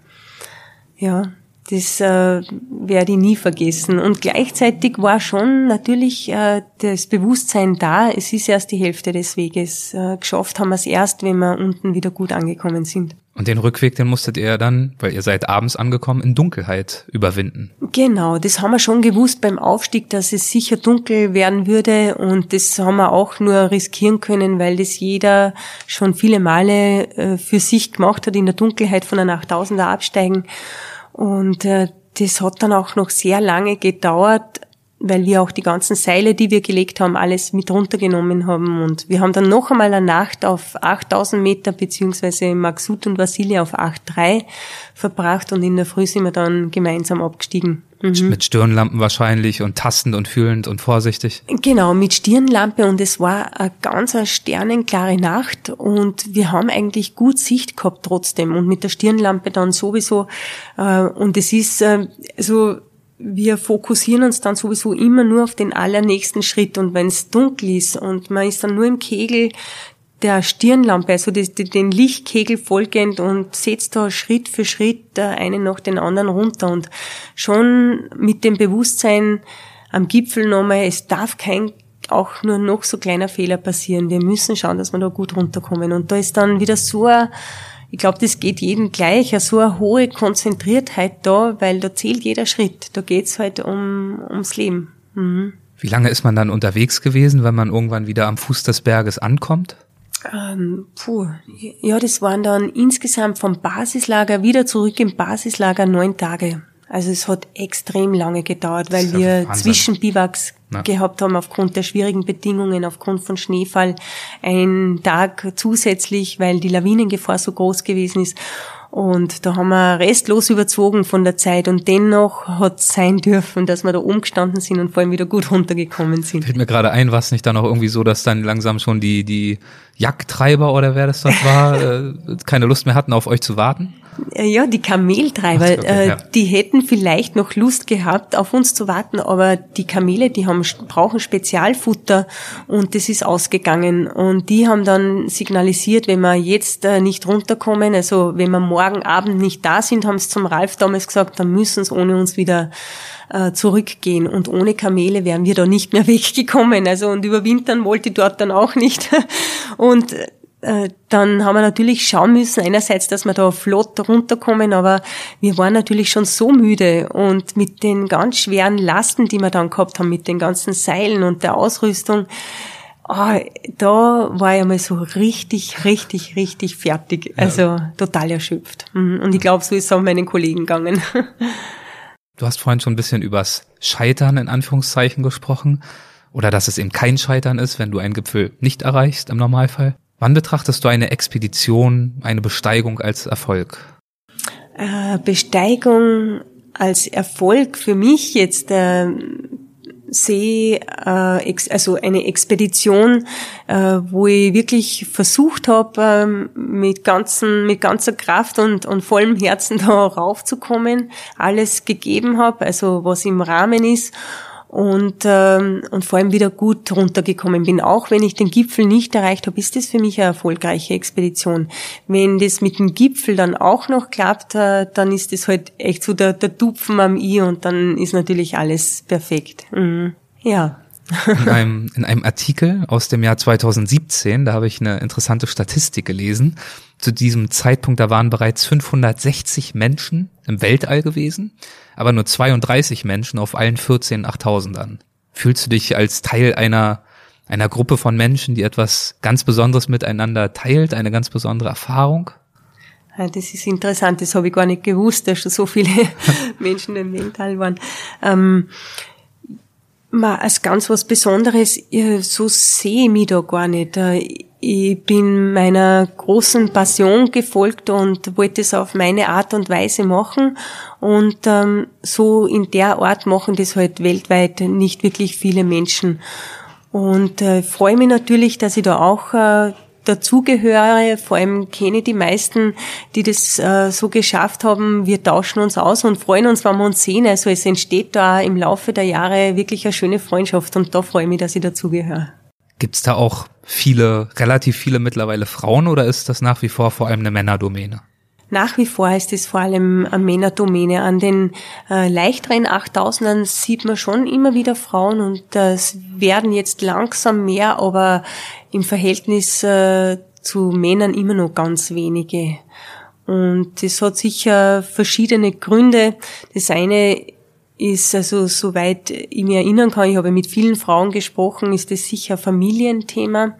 Ja, Das äh, werde ich nie vergessen. Und gleichzeitig war schon natürlich äh, das Bewusstsein da, es ist erst die Hälfte des Weges. Äh, geschafft haben wir es erst, wenn wir unten wieder gut angekommen sind. Und den Rückweg, den musstet ihr dann, weil ihr seid abends angekommen, in Dunkelheit überwinden. Genau, das haben wir schon gewusst beim Aufstieg, dass es sicher dunkel werden würde und das haben wir auch nur riskieren können, weil das jeder schon viele Male äh, für sich gemacht hat, in der Dunkelheit von einer 8000er absteigen. Und äh, das hat dann auch noch sehr lange gedauert, weil wir auch die ganzen Seile, die wir gelegt haben, alles mit runtergenommen haben. Und wir haben dann noch einmal eine Nacht auf 8000 Meter, beziehungsweise Maxut und Vasili auf 8,3 verbracht und in der Früh sind wir dann gemeinsam abgestiegen. Mhm. Mit Stirnlampen wahrscheinlich und tastend und fühlend und vorsichtig. Genau, mit Stirnlampe und es war eine ganz eine sternenklare Nacht und wir haben eigentlich gut Sicht gehabt trotzdem und mit der Stirnlampe dann sowieso äh, und es ist äh, so wir fokussieren uns dann sowieso immer nur auf den allernächsten Schritt und wenn es dunkel ist und man ist dann nur im Kegel der Stirnlampe, also den Lichtkegel folgend und setzt da Schritt für Schritt einen nach den anderen runter und schon mit dem Bewusstsein am Gipfel nochmal, es darf kein auch nur noch so kleiner Fehler passieren. Wir müssen schauen, dass wir da gut runterkommen. Und da ist dann wieder so ein ich glaube, das geht jedem gleich, so eine hohe Konzentriertheit da, weil da zählt jeder Schritt. Da geht's halt um, ums Leben. Mhm. Wie lange ist man dann unterwegs gewesen, wenn man irgendwann wieder am Fuß des Berges ankommt? Ähm, puh, ja, das waren dann insgesamt vom Basislager wieder zurück im Basislager neun Tage. Also es hat extrem lange gedauert, weil wir Zwischenbiwaks ja. gehabt haben aufgrund der schwierigen Bedingungen, aufgrund von Schneefall, einen Tag zusätzlich, weil die Lawinengefahr so groß gewesen ist. Und da haben wir restlos überzogen von der Zeit und dennoch hat es sein dürfen, dass wir da umgestanden sind und vor allem wieder gut runtergekommen sind. Fällt mir gerade ein, was nicht dann auch irgendwie so, dass dann langsam schon die, die Jagdtreiber oder wer das dort war, äh, keine Lust mehr hatten, auf euch zu warten? Äh, ja, die Kameltreiber, okay, äh, ja. die hätten vielleicht noch Lust gehabt, auf uns zu warten, aber die Kamele, die haben, brauchen Spezialfutter und das ist ausgegangen. Und die haben dann signalisiert, wenn wir jetzt äh, nicht runterkommen, also wenn wir morgen Abend nicht da sind, haben sie zum Ralf damals gesagt, dann müssen sie ohne uns wieder zurückgehen. Und ohne Kamele wären wir da nicht mehr weggekommen. Also und überwintern wollte ich dort dann auch nicht. Und dann haben wir natürlich schauen müssen, einerseits, dass wir da flott runterkommen, aber wir waren natürlich schon so müde und mit den ganz schweren Lasten, die wir dann gehabt haben, mit den ganzen Seilen und der Ausrüstung, oh, da war ich mal so richtig, richtig, richtig fertig. Also ja. total erschöpft. Mhm. Und ich glaube, so ist es auch meinen Kollegen gegangen. Du hast vorhin schon ein bisschen übers Scheitern in Anführungszeichen gesprochen. Oder dass es eben kein Scheitern ist, wenn du einen Gipfel nicht erreichst im Normalfall. Wann betrachtest du eine Expedition, eine Besteigung als Erfolg? Äh, Besteigung als Erfolg für mich jetzt äh, sehe, äh, also eine Expedition, äh, wo ich wirklich versucht habe, äh, mit ganzen, mit ganzer Kraft und, und vollem Herzen da raufzukommen, alles gegeben habe, also was im Rahmen ist und, ähm, und vor allem wieder gut runtergekommen bin. Auch wenn ich den Gipfel nicht erreicht habe, ist das für mich eine erfolgreiche Expedition. Wenn das mit dem Gipfel dann auch noch klappt, äh, dann ist das halt echt so der, der Tupfen am I und dann ist natürlich alles perfekt. Mhm. Ja. In einem, in einem Artikel aus dem Jahr 2017, da habe ich eine interessante Statistik gelesen. Zu diesem Zeitpunkt, da waren bereits 560 Menschen im Weltall gewesen, aber nur 32 Menschen auf allen 14 8000ern. Fühlst du dich als Teil einer, einer Gruppe von Menschen, die etwas ganz Besonderes miteinander teilt, eine ganz besondere Erfahrung? Ja, das ist interessant, das habe ich gar nicht gewusst, dass schon so viele Menschen im Weltall waren. Ähm, Ma, als ganz was Besonderes, so sehe ich mich da gar nicht. Ich bin meiner großen Passion gefolgt und wollte es auf meine Art und Weise machen. Und ähm, so in der Art machen das halt weltweit nicht wirklich viele Menschen. Und äh, freue mich natürlich, dass ich da auch äh, dazugehöre. Vor allem kenne ich die meisten, die das äh, so geschafft haben. Wir tauschen uns aus und freuen uns, wenn wir uns sehen. Also es entsteht da im Laufe der Jahre wirklich eine schöne Freundschaft und da freue ich mich, dass ich dazugehöre. Gibt es da auch viele, relativ viele mittlerweile Frauen oder ist das nach wie vor vor allem eine Männerdomäne? Nach wie vor ist es vor allem eine Männerdomäne. An den äh, leichteren 8000ern sieht man schon immer wieder Frauen und das werden jetzt langsam mehr, aber im Verhältnis äh, zu Männern immer noch ganz wenige. Und das hat sicher verschiedene Gründe. Das eine ist also, soweit ich mich erinnern kann, ich habe mit vielen Frauen gesprochen, ist das sicher Familienthema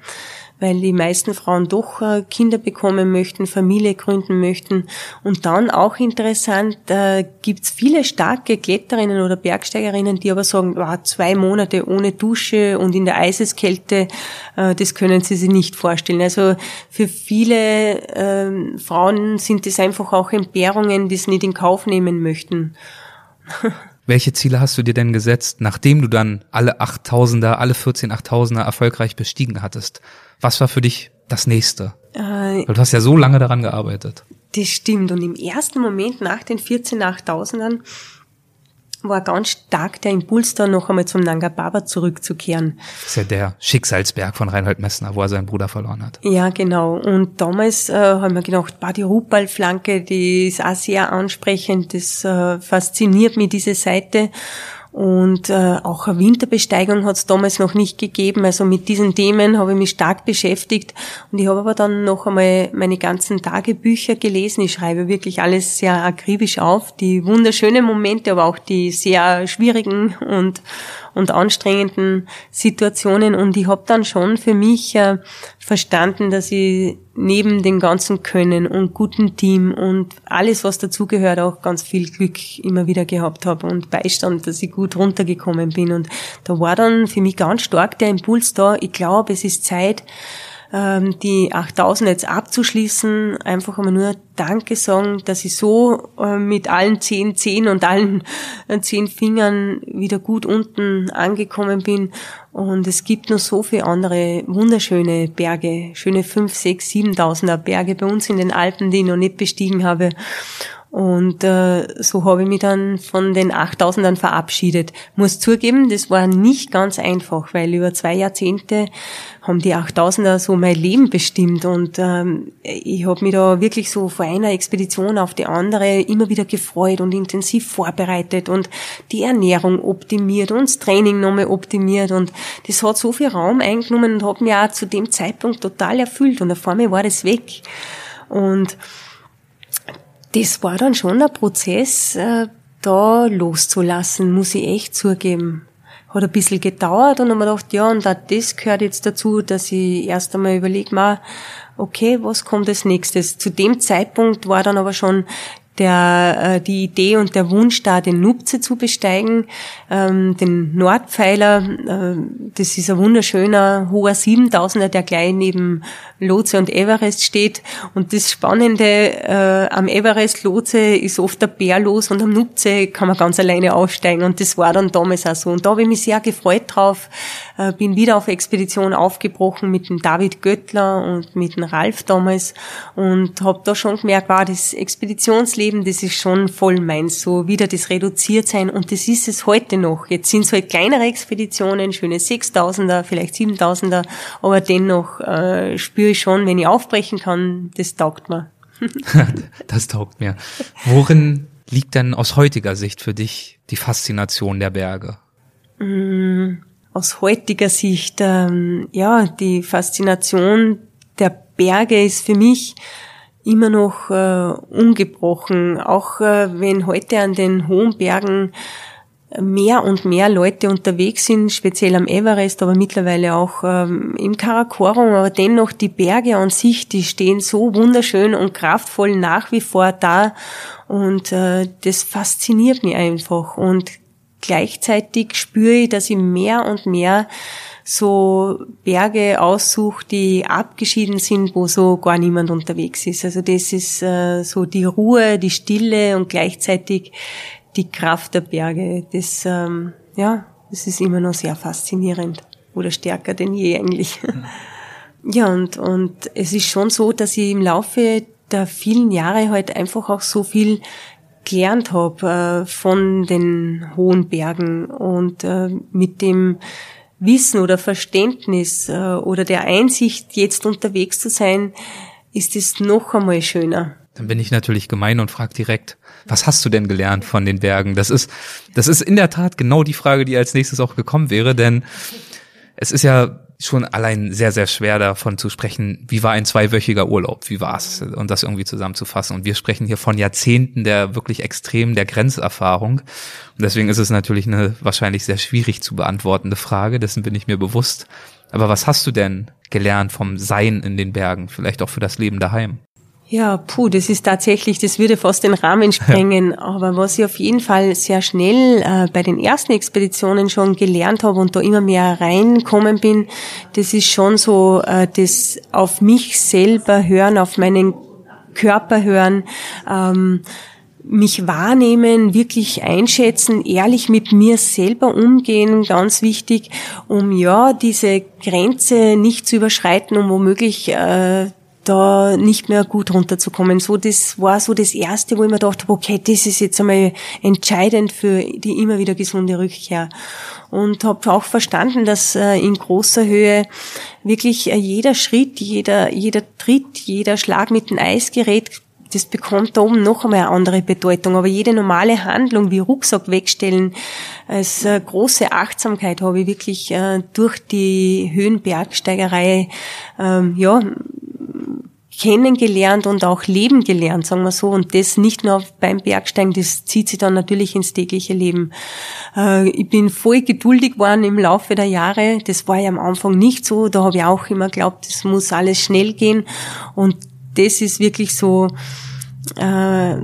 weil die meisten Frauen doch äh, Kinder bekommen möchten, Familie gründen möchten. Und dann auch interessant, äh, gibt's viele starke Kletterinnen oder Bergsteigerinnen, die aber sagen, wow, zwei Monate ohne Dusche und in der Eiseskälte, äh, das können sie sich nicht vorstellen. Also für viele äh, Frauen sind das einfach auch Entbehrungen, die sie nicht in Kauf nehmen möchten. Welche Ziele hast du dir denn gesetzt, nachdem du dann alle 8000er, alle 14 8000er erfolgreich bestiegen hattest? Was war für dich das nächste? Äh, Weil du hast ja so lange daran gearbeitet. Das stimmt. Und im ersten Moment nach den 14 8000ern war ganz stark der Impuls da noch einmal zum Nanga Baba zurückzukehren. Das ist ja der Schicksalsberg von Reinhold Messner, wo er seinen Bruder verloren hat. Ja, genau. Und damals äh, haben wir gedacht, bah, die Rupal-Flanke, die ist auch sehr ansprechend, das äh, fasziniert mich, diese Seite. Und äh, auch eine Winterbesteigung hat es damals noch nicht gegeben. Also mit diesen Themen habe ich mich stark beschäftigt. Und ich habe aber dann noch einmal meine ganzen Tagebücher gelesen. Ich schreibe wirklich alles sehr akribisch auf. Die wunderschönen Momente, aber auch die sehr schwierigen und und anstrengenden Situationen. Und ich habe dann schon für mich äh, verstanden, dass ich neben dem ganzen Können und guten Team und alles, was dazugehört, auch ganz viel Glück immer wieder gehabt habe und Beistand, dass ich gut runtergekommen bin. Und da war dann für mich ganz stark der Impuls da, ich glaube, es ist Zeit, ähm, die 8000 jetzt abzuschließen, einfach einmal nur Danke sagen, dass ich so äh, mit allen zehn Zehen und allen äh, zehn Fingern wieder gut unten angekommen bin. Und es gibt noch so viele andere wunderschöne Berge, schöne fünf, sechs, siebentausender Berge bei uns in den Alpen, die ich noch nicht bestiegen habe. Und äh, so habe ich mich dann von den 8000ern verabschiedet. Muss zugeben, das war nicht ganz einfach, weil über zwei Jahrzehnte haben die 8000er so mein Leben bestimmt und ähm, ich habe mich da wirklich so von einer Expedition auf die andere immer wieder gefreut und intensiv vorbereitet und die Ernährung optimiert und das Training nochmal optimiert und das hat so viel Raum eingenommen und hat mich auch zu dem Zeitpunkt total erfüllt und auf einmal war das weg. Und das war dann schon ein Prozess, äh, da loszulassen, muss ich echt zugeben. Hat ein bisschen gedauert und dann habe ich gedacht, ja, und das gehört jetzt dazu, dass ich erst einmal überlege, okay, was kommt als nächstes? Zu dem Zeitpunkt war dann aber schon der, äh, die Idee und der Wunsch da, den Nupze zu besteigen, ähm, den Nordpfeiler, äh, das ist ein wunderschöner, hoher 7000er, der gleich neben Lotse und Everest steht. Und das Spannende äh, am Everest Lotse ist oft der Bär los und am Nupze kann man ganz alleine aufsteigen. Und das war dann damals auch so. Und da habe ich mich sehr gefreut drauf, äh, bin wieder auf Expedition aufgebrochen mit dem David Göttler und mit dem Ralf damals und habe da schon gemerkt, war das Expeditionsleben, das ist schon voll meins, so wieder das reduziert sein und das ist es heute noch. Jetzt sind es halt kleinere Expeditionen, schöne 6000er, vielleicht 7000er, aber dennoch äh, spüre ich schon, wenn ich aufbrechen kann, das taugt mir. das taugt mir. Worin liegt denn aus heutiger Sicht für dich die Faszination der Berge? Mm, aus heutiger Sicht, ähm, ja, die Faszination der Berge ist für mich immer noch äh, ungebrochen. Auch äh, wenn heute an den hohen Bergen mehr und mehr Leute unterwegs sind, speziell am Everest, aber mittlerweile auch ähm, im Karakorum, aber dennoch die Berge an sich, die stehen so wunderschön und kraftvoll nach wie vor da und äh, das fasziniert mich einfach und gleichzeitig spüre ich, dass ich mehr und mehr so Berge aussuche, die abgeschieden sind, wo so gar niemand unterwegs ist. Also das ist äh, so die Ruhe, die Stille und gleichzeitig die Kraft der Berge. Das, ähm, ja, das ist immer noch sehr faszinierend oder stärker denn je eigentlich. Ja, und, und es ist schon so, dass ich im Laufe der vielen Jahre halt einfach auch so viel gelernt habe äh, von den hohen Bergen und äh, mit dem Wissen oder Verständnis äh, oder der Einsicht, jetzt unterwegs zu sein, ist es noch einmal schöner. Dann bin ich natürlich gemein und frage direkt, was hast du denn gelernt von den Bergen? Das ist, das ist in der Tat genau die Frage, die als nächstes auch gekommen wäre, denn es ist ja schon allein sehr, sehr schwer davon zu sprechen, wie war ein zweiwöchiger Urlaub, wie war's und das irgendwie zusammenzufassen. Und wir sprechen hier von Jahrzehnten der wirklich extrem der Grenzerfahrung. Und deswegen ist es natürlich eine wahrscheinlich sehr schwierig zu beantwortende Frage, dessen bin ich mir bewusst. Aber was hast du denn gelernt vom Sein in den Bergen, vielleicht auch für das Leben daheim? Ja, puh, das ist tatsächlich, das würde fast den Rahmen sprengen. Ja. Aber was ich auf jeden Fall sehr schnell äh, bei den ersten Expeditionen schon gelernt habe und da immer mehr reinkommen bin, das ist schon so äh, das auf mich selber hören, auf meinen Körper hören. Ähm, mich wahrnehmen, wirklich einschätzen, ehrlich mit mir selber umgehen, ganz wichtig, um ja diese Grenze nicht zu überschreiten, um womöglich äh, da nicht mehr gut runterzukommen. So, das war so das erste, wo ich mir gedacht habe, okay, das ist jetzt einmal entscheidend für die immer wieder gesunde Rückkehr. Und habe auch verstanden, dass äh, in großer Höhe wirklich äh, jeder Schritt, jeder, jeder Tritt, jeder Schlag mit dem Eisgerät das bekommt da oben noch einmal eine andere Bedeutung. Aber jede normale Handlung wie Rucksack wegstellen, als äh, große Achtsamkeit habe ich wirklich durch die Höhenbergsteigerei ähm, ja, kennengelernt und auch leben gelernt, sagen wir so. Und das nicht nur beim Bergsteigen, das zieht sich dann natürlich ins tägliche Leben. Äh, ich bin voll geduldig geworden im Laufe der Jahre. Das war ja am Anfang nicht so. Da habe ich auch immer geglaubt, das muss alles schnell gehen. Und das ist wirklich so, äh,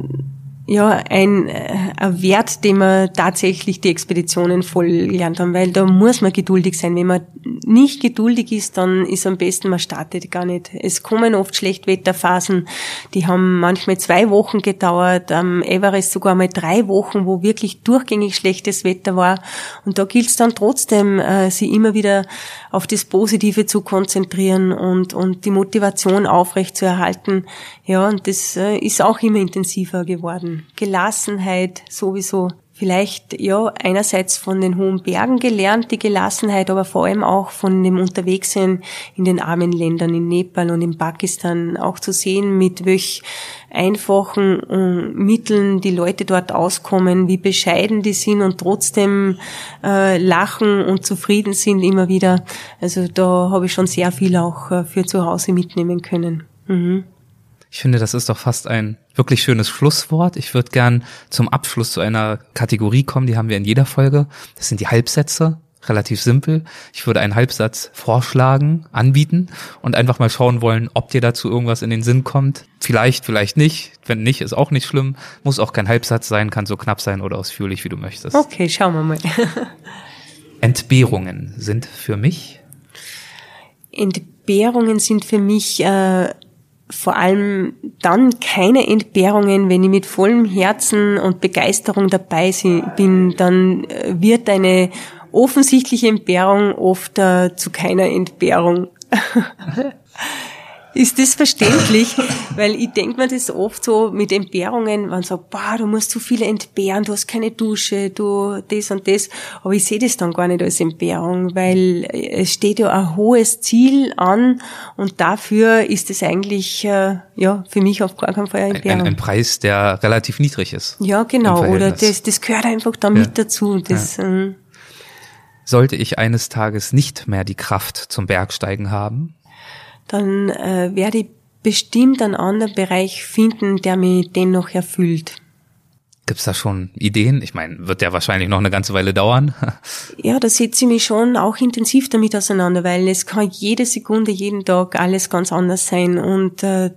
ja, ein, äh, ein Wert, den wir tatsächlich die Expeditionen voll gelernt haben, weil da muss man geduldig sein. Wenn man nicht geduldig ist, dann ist am besten, man startet gar nicht. Es kommen oft Schlechtwetterphasen, die haben manchmal zwei Wochen gedauert, am Everest sogar mal drei Wochen, wo wirklich durchgängig schlechtes Wetter war. Und da gilt es dann trotzdem, äh, sie immer wieder auf das Positive zu konzentrieren und, und die Motivation aufrecht zu erhalten. Ja, und das äh, ist auch immer intensiver geworden. Gelassenheit sowieso vielleicht ja einerseits von den hohen Bergen gelernt, die Gelassenheit, aber vor allem auch von dem Unterwegssein in den armen Ländern, in Nepal und in Pakistan, auch zu sehen, mit welch einfachen äh, Mitteln die Leute dort auskommen, wie bescheiden die sind und trotzdem äh, lachen und zufrieden sind immer wieder. Also da habe ich schon sehr viel auch äh, für zu Hause mitnehmen können. Mhm. Ich finde, das ist doch fast ein wirklich schönes Schlusswort. Ich würde gern zum Abschluss zu einer Kategorie kommen, die haben wir in jeder Folge. Das sind die Halbsätze. Relativ simpel. Ich würde einen Halbsatz vorschlagen, anbieten und einfach mal schauen wollen, ob dir dazu irgendwas in den Sinn kommt. Vielleicht, vielleicht nicht. Wenn nicht, ist auch nicht schlimm. Muss auch kein Halbsatz sein, kann so knapp sein oder ausführlich, wie du möchtest. Okay, schauen wir mal. Entbehrungen sind für mich? Entbehrungen sind für mich äh, vor allem dann keine Entbehrungen, wenn ich mit vollem Herzen und Begeisterung dabei bin, dann äh, wird eine offensichtliche Entbehrung oft äh, zu keiner Entbehrung. Ist das verständlich? Weil ich denke mir das oft so mit Entbehrungen, man sagt, boah, du musst zu viele entbehren, du hast keine Dusche, du das und das. Aber ich sehe das dann gar nicht als Entbehrung, weil es steht ja ein hohes Ziel an und dafür ist es eigentlich, äh, ja, für mich auf gar keinen Fall eine Entbehrung. Ein, ein, Preis, der relativ niedrig ist. Ja, genau. Oder das, das gehört einfach da mit ja. dazu. Das, ja. ähm, Sollte ich eines Tages nicht mehr die Kraft zum Bergsteigen haben, dann äh, werde ich bestimmt einen anderen Bereich finden, der mich dennoch erfüllt. Gibt's da schon Ideen? Ich meine, wird der wahrscheinlich noch eine ganze Weile dauern. ja, da setze ich mich schon auch intensiv damit auseinander, weil es kann jede Sekunde, jeden Tag alles ganz anders sein. Und äh,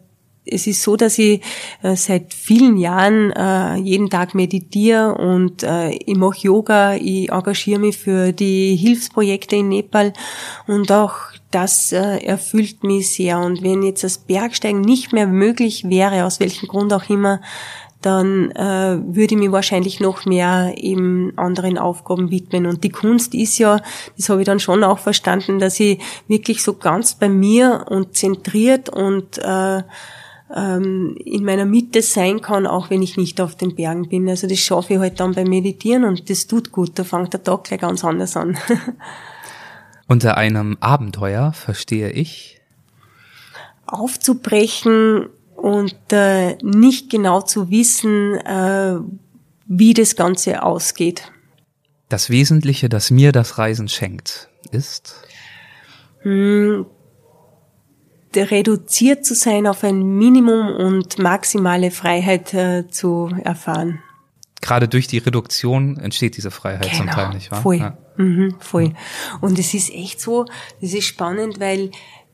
es ist so, dass ich äh, seit vielen Jahren äh, jeden Tag meditiere und äh, ich mache Yoga, ich engagiere mich für die Hilfsprojekte in Nepal und auch das erfüllt mich sehr. Und wenn jetzt das Bergsteigen nicht mehr möglich wäre, aus welchem Grund auch immer, dann äh, würde ich mich wahrscheinlich noch mehr eben anderen Aufgaben widmen. Und die Kunst ist ja, das habe ich dann schon auch verstanden, dass ich wirklich so ganz bei mir und zentriert und äh, ähm, in meiner Mitte sein kann, auch wenn ich nicht auf den Bergen bin. Also das schaffe ich halt dann beim Meditieren und das tut gut. Da fängt der Tag gleich ganz anders an. Unter einem Abenteuer verstehe ich aufzubrechen und äh, nicht genau zu wissen, äh, wie das Ganze ausgeht. Das Wesentliche, das mir das Reisen schenkt, ist? Reduziert zu sein auf ein Minimum und maximale Freiheit äh, zu erfahren. Gerade durch die Reduktion entsteht diese Freiheit genau, zum Teil, nicht wahr? Voll, ja. mhm, voll. Und es ist echt so, das ist spannend, weil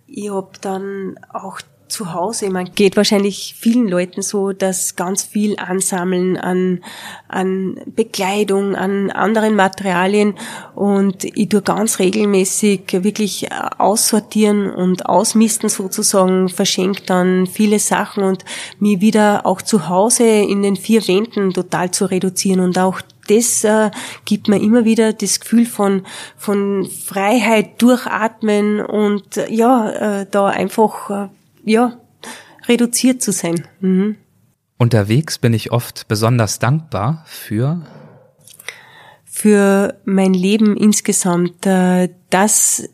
ich hab dann auch zu Hause. Man geht wahrscheinlich vielen Leuten so, dass ganz viel ansammeln an, an Bekleidung, an anderen Materialien und ich tue ganz regelmäßig wirklich aussortieren und ausmisten sozusagen, verschenkt dann viele Sachen und mir wieder auch zu Hause in den vier Wänden total zu reduzieren und auch das äh, gibt mir immer wieder das Gefühl von, von Freiheit, Durchatmen und äh, ja, äh, da einfach äh, ja, reduziert zu sein. Mhm. Unterwegs bin ich oft besonders dankbar für für mein Leben insgesamt, äh, das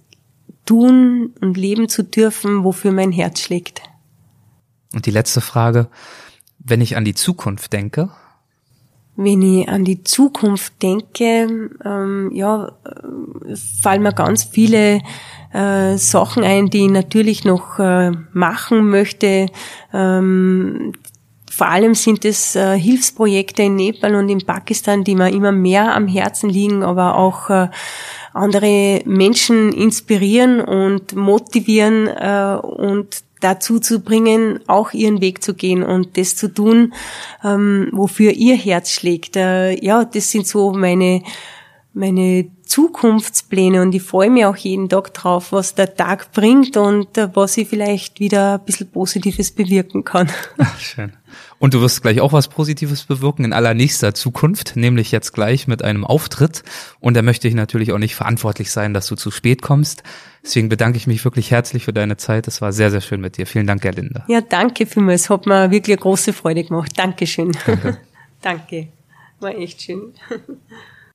tun und leben zu dürfen, wofür mein Herz schlägt. Und die letzte Frage, wenn ich an die Zukunft denke? Wenn ich an die Zukunft denke, ähm, ja, fallen mir ganz viele äh, Sachen ein, die ich natürlich noch äh, machen möchte. Ähm, vor allem sind es äh, Hilfsprojekte in Nepal und in Pakistan, die mir immer mehr am Herzen liegen, aber auch äh, andere Menschen inspirieren und motivieren äh, und dazu zu bringen, auch ihren Weg zu gehen und das zu tun, ähm, wofür ihr Herz schlägt. Äh, ja, das sind so meine meine Zukunftspläne und ich freue mich auch jeden Tag drauf, was der Tag bringt und äh, was ich vielleicht wieder ein bisschen Positives bewirken kann. Ach, schön. Und du wirst gleich auch was Positives bewirken in allernächster Zukunft, nämlich jetzt gleich mit einem Auftritt. Und da möchte ich natürlich auch nicht verantwortlich sein, dass du zu spät kommst. Deswegen bedanke ich mich wirklich herzlich für deine Zeit. Es war sehr, sehr schön mit dir. Vielen Dank, Gerlinde. Ja, danke vielmals. Hat mir wirklich eine große Freude gemacht. Dankeschön. Danke. danke. War echt schön.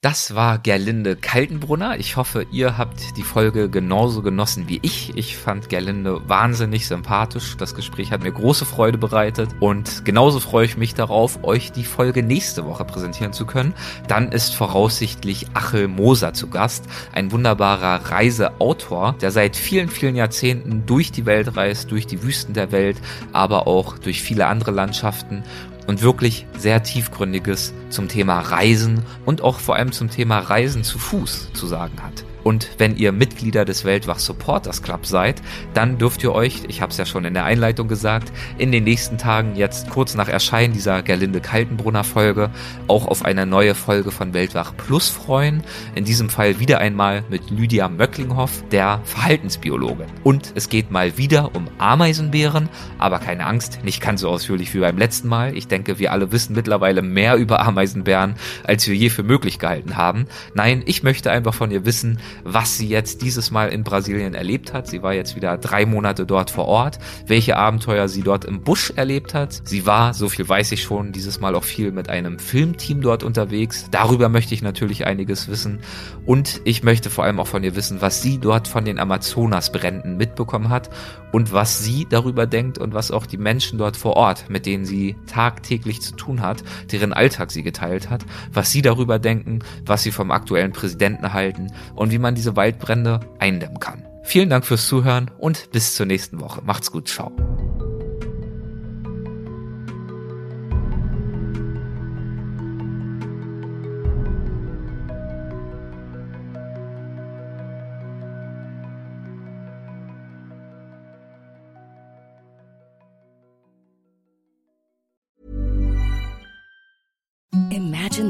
Das war Gerlinde Kaltenbrunner. Ich hoffe, ihr habt die Folge genauso genossen wie ich. Ich fand Gerlinde wahnsinnig sympathisch. Das Gespräch hat mir große Freude bereitet und genauso freue ich mich darauf, euch die Folge nächste Woche präsentieren zu können. Dann ist voraussichtlich Achel Moser zu Gast, ein wunderbarer Reiseautor, der seit vielen, vielen Jahrzehnten durch die Welt reist, durch die Wüsten der Welt, aber auch durch viele andere Landschaften und wirklich sehr tiefgründiges zum Thema Reisen und auch vor allem zum Thema Reisen zu Fuß zu sagen hat. Und wenn ihr Mitglieder des Weltwach Supporters Club seid, dann dürft ihr euch, ich habe es ja schon in der Einleitung gesagt, in den nächsten Tagen jetzt kurz nach Erscheinen dieser Gerlinde Kaltenbrunner Folge auch auf eine neue Folge von Weltwach Plus freuen. In diesem Fall wieder einmal mit Lydia Möcklinghoff, der Verhaltensbiologin. Und es geht mal wieder um Ameisenbären, aber keine Angst, nicht ganz so ausführlich wie beim letzten Mal. Ich denke, wir alle wissen mittlerweile mehr über Ameisenbären, als wir je für möglich gehalten haben. Nein, ich möchte einfach von ihr wissen, was sie jetzt dieses Mal in Brasilien erlebt hat. Sie war jetzt wieder drei Monate dort vor Ort, welche Abenteuer sie dort im Busch erlebt hat. Sie war, so viel weiß ich schon, dieses Mal auch viel mit einem Filmteam dort unterwegs. Darüber möchte ich natürlich einiges wissen. Und ich möchte vor allem auch von ihr wissen, was sie dort von den Amazonasbränden mitbekommen hat und was sie darüber denkt und was auch die Menschen dort vor Ort, mit denen sie tagtäglich zu tun hat, deren Alltag sie geteilt hat, was sie darüber denken, was sie vom aktuellen Präsidenten halten und wie man diese Waldbrände eindämmen kann. Vielen Dank fürs Zuhören und bis zur nächsten Woche. Macht's gut, ciao.